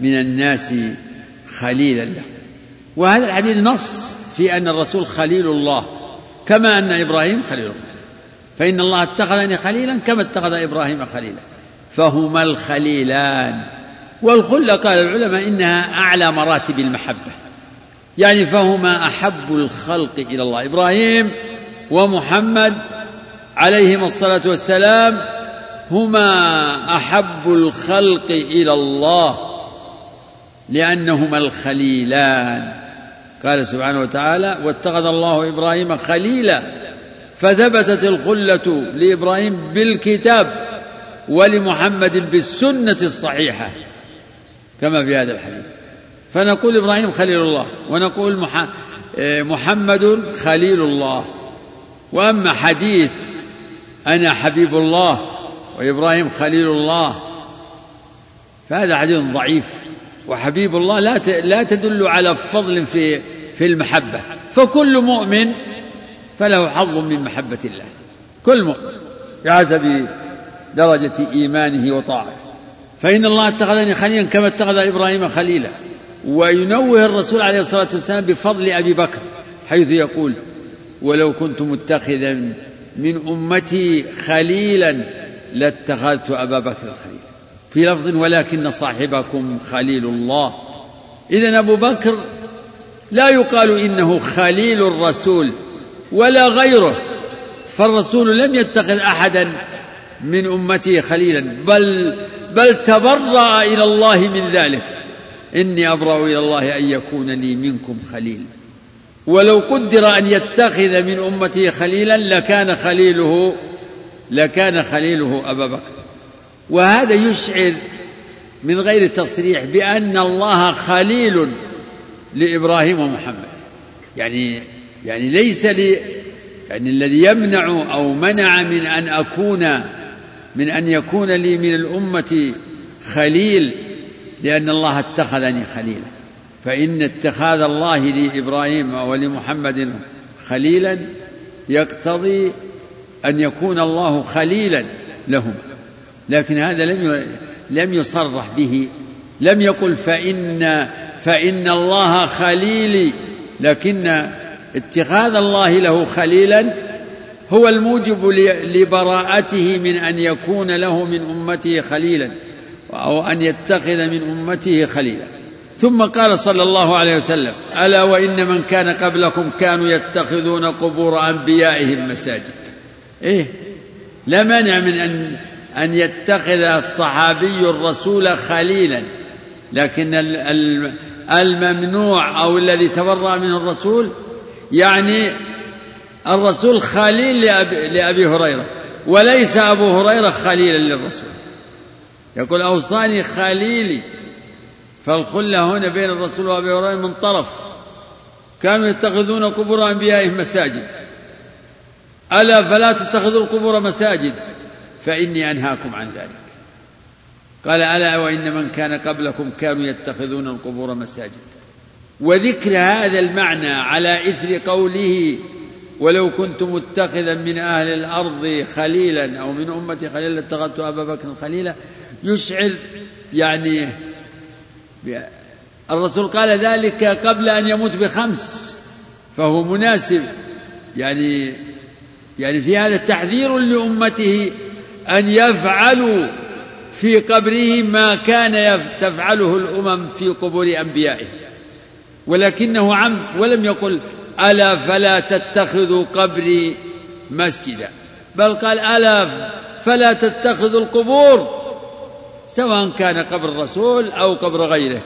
من الناس خليلا له. وهذا الحديث نص في أن الرسول خليل الله كما أن إبراهيم خليل الله. فإن الله اتخذني خليلا كما اتخذ إبراهيم خليلا. فهما الخليلان. والخلة قال العلماء إنها أعلى مراتب المحبة. يعني فهما أحب الخلق إلى الله. إبراهيم ومحمد عليهما الصلاة والسلام هما أحب الخلق إلى الله لأنهما الخليلان. قال سبحانه وتعالى واتخذ الله إبراهيم خليلا. فثبتت الخلة لإبراهيم بالكتاب ولمحمد بالسنة الصحيحة كما في هذا الحديث. فنقول إبراهيم خليل الله ونقول محمد خليل الله. وأما حديث أنا حبيب الله وإبراهيم خليل الله فهذا حديث ضعيف. وحبيب الله لا لا تدل على فضل في في المحبة. فكل مؤمن فله حظ من محبة الله. كل مؤمن بحسب درجة إيمانه وطاعته. فإن الله اتخذني خليلا كما اتخذ إبراهيم خليلا. وينوه الرسول عليه الصلاة والسلام بفضل أبي بكر حيث يقول ولو كنت متخذا من أمتي خليلا لاتخذت أبا بكر خليلا. في لفظ ولكن صاحبكم خليل الله. إذا أبو بكر لا يقال إنه خليل الرسول. ولا غيره. فالرسول لم يتخذ أحدا من أمته خليلا بل بل تبرأ إلى الله من ذلك. إني أبرأ إلى الله أن يكون لي منكم خليل. ولو قدر أن يتخذ من أمته خليلا لكان خليله لكان خليله أبا بكر. وهذا يشعر من غير تصريح بأن الله خليل لإبراهيم ومحمد. يعني يعني ليس لي يعني الذي يمنع أو منع من أن أكون من أن يكون لي من الأمة خليل لأن الله اتخذني خليلا. فإن اتخاذ الله لإبراهيم ولمحمد خليلا يقتضي أن يكون الله خليلا لهم. لكن هذا لم لم يصرح به لم يقل فإن فإن الله خليلي لكن اتخاذ الله له خليلا هو الموجب لبراءته من أن يكون له من أمته خليلا أو أن يتخذ من أمته خليلا. ثم قال صلى الله عليه وسلم ألا وإن من كان قبلكم كانوا يتخذون قبور أنبيائهم مساجد. إيه لا مانع من أن أن يتخذ الصحابي الرسول خليلا لكن الممنوع أو الذي تبرأ منه الرسول يعني الرسول خليل لأبي, لأبي هريرة وليس أبو هريرة خليلا للرسول. يقول أوصاني خليلي فالخلة هنا بين الرسول وأبي هريرة من طرف. كانوا يتخذون قبور أنبيائهم مساجد. ألا فلا تتخذوا القبور مساجد فإني أنهاكم عن ذلك. قال ألا وإن من كان قبلكم كانوا يتخذون القبور مساجد. وذكر هذا المعنى على إثر قوله ولو كنت متخذا من أهل الأرض خليلا أو من أمتي خليلا اتخذت أبا بكر خليلا يشعر يعني الرسول قال ذلك قبل أن يموت بخمس فهو مناسب. يعني يعني في هذا تحذير لأمته أن يفعلوا في قبره ما كان تفعله الأمم في قبور أنبيائهم ولكنه عم ولم يقل ألا فلا تتخذوا قبري مسجدا بل قال ألا فلا تتخذوا القبور سواء كان قبر الرسول أو قبر غيره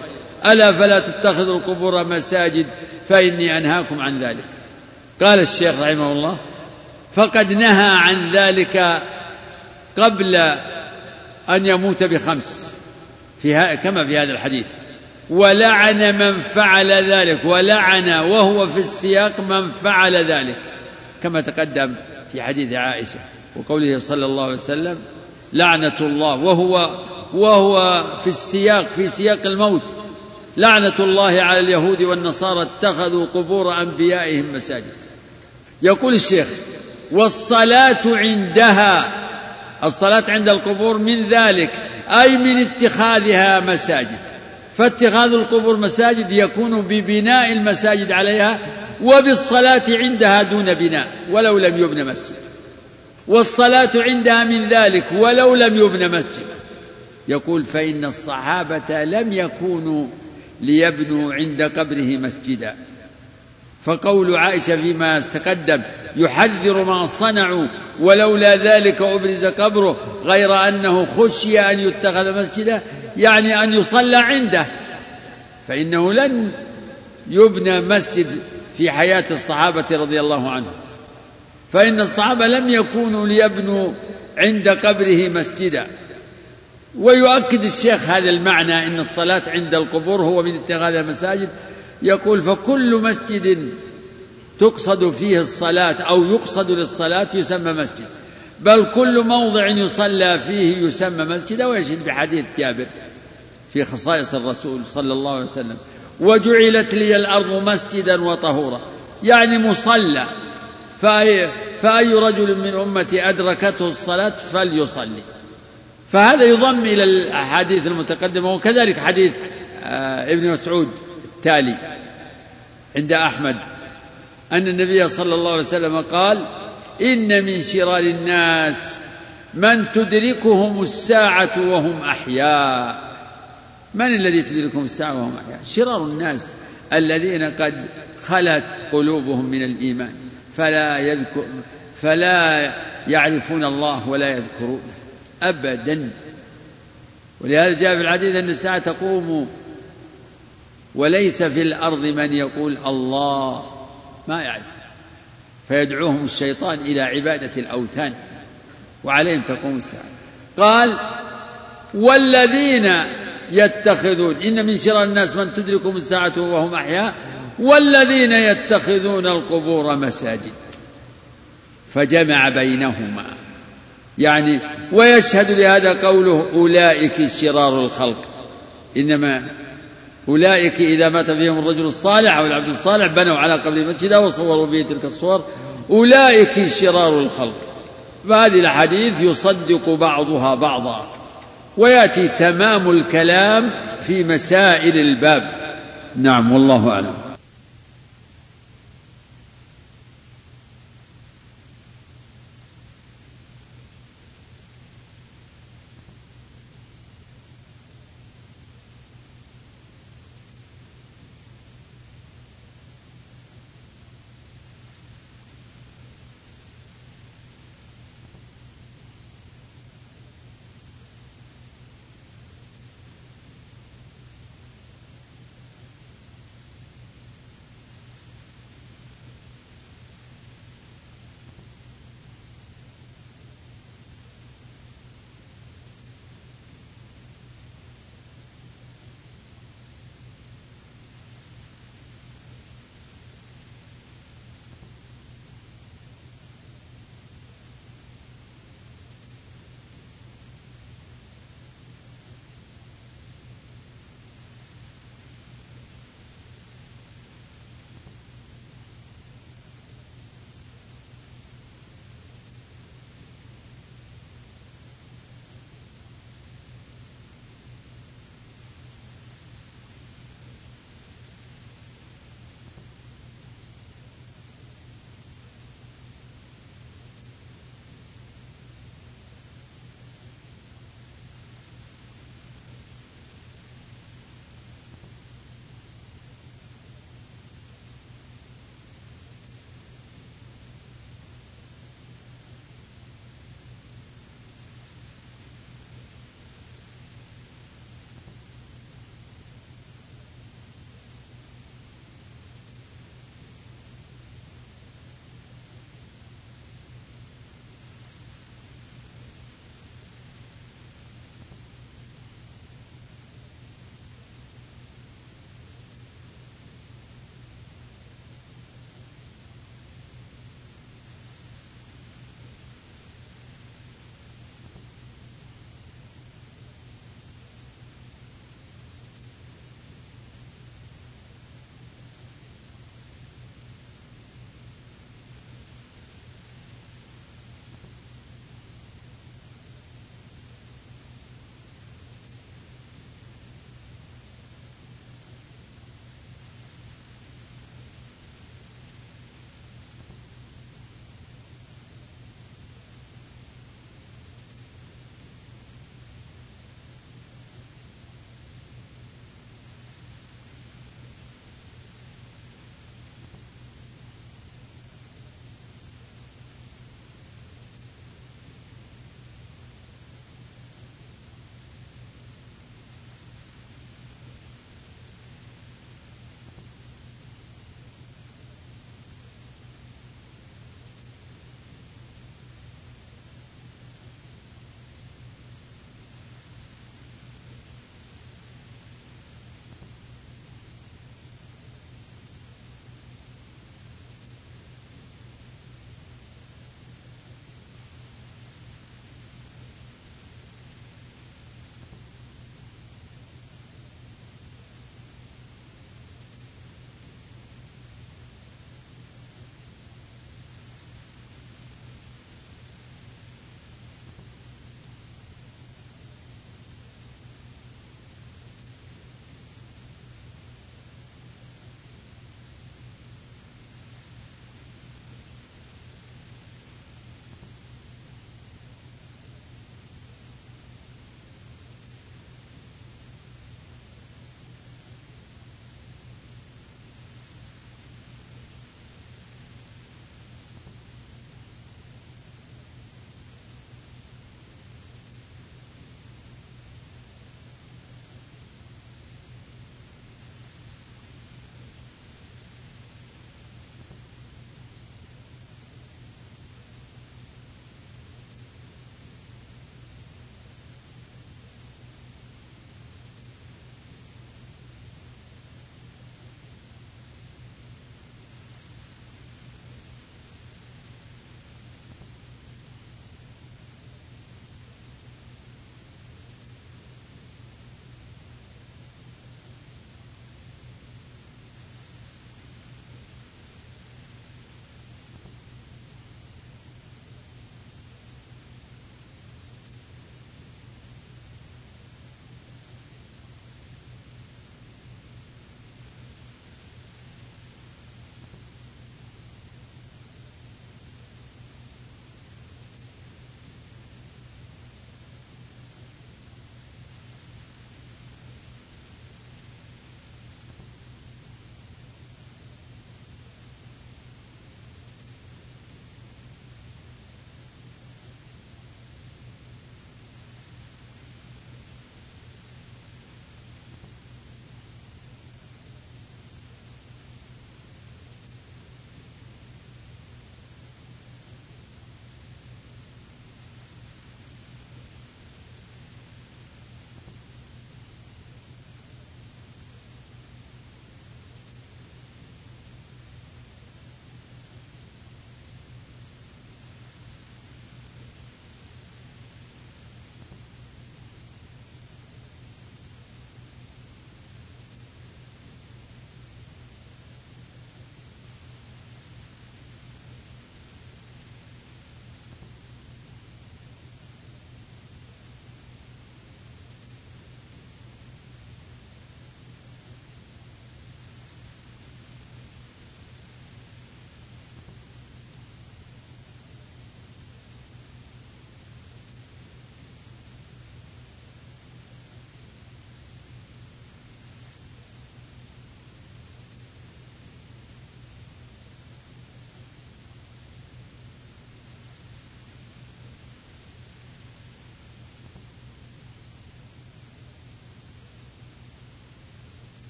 ألا فلا تتخذوا القبور مساجد فإني أنهاكم عن ذلك. قال الشيخ رحمه الله فقد نهى عن ذلك قبل أن يموت بخمس في كما في هذا الحديث. ولعن من فعل ذلك ولعن وهو في السياق من فعل ذلك. كما تقدم في حديث عائشة وقوله صلى الله عليه وسلم لعنة الله وهو وهو في السياق في سياق الموت. لعنة الله على اليهود والنصارى اتخذوا قبور أنبيائهم مساجد. يقول الشيخ والصلاة عندها الصلاة عند القبور من ذلك أي من اتخاذها مساجد. فاتخاذ القبور مساجد يكون ببناء المساجد عليها وبالصلاة عندها دون بناء ولو لم يبن مسجد. والصلاة عندها من ذلك ولو لم يبن مسجد. يقول فإن الصحابة لم يكونوا ليبنوا عند قبره مسجدا. فقول عائشة فيما تقدم يحذر ما صنعوا ولولا ذلك أبرز قبره غير أنه خشي أن يتخذ مسجدا يعني أن يصلى عنده فإنه لن يبنى مسجد في حياة الصحابة رضي الله عنهم. فإن الصحابة لم يكونوا ليبنوا عند قبره مسجدا. ويؤكد الشيخ هذا المعنى إن الصلاة عند القبور هو من اتخاذ المساجد. يقول فكل مسجد تقصد فيه الصلاة أو يقصد للصلاة يسمى مسجد. بل كل موضع يصلى فيه يسمى مسجدا ويشهد بحديث جابر في خصائص الرسول صلى الله عليه وسلم. وجعلت لي الأرض مسجدا وطهورا. يعني مصلى. فأي, فأي رجل من أمتي أدركته الصلاة فليصلي. فهذا يضم إلى الأحاديث المتقدمة وكذلك حديث آه، ابن مسعود التالي عند أحمد. أن النبي صلى الله عليه وسلم قال إن من شرار الناس من تدركهم الساعة وهم أحياء. من الذي تدركهم الساعة وهم أحياء؟ شرار الناس الذين قد خلت قلوبهم من الإيمان. فلا يذكر فلا يعرفون الله ولا يذكرونه أبدا. ولهذا جاء في الحديث أن الساعة تقوم وليس في الأرض من يقول الله. ما يعرف. فيدعوهم الشيطان إلى عبادة الأوثان وعليهم تقوم الساعة. قال والذين يتخذون إن من شرار الناس من تدركهم الساعة وهم أحياء والذين يتخذون القبور مساجد. فجمع بينهما. يعني ويشهد لهذا قوله أولئك شرار الخلق. إنما أولئك إذا مات فيهم الرجل الصالح أو العبد الصالح بنوا على قبر مسجدا وصوروا فيه تلك الصور. أولئك شرار الخلق. فهذه الحديث يصدق بعضها بعضا. ويأتي تمام الكلام في مسائل الباب. نعم والله أعلم.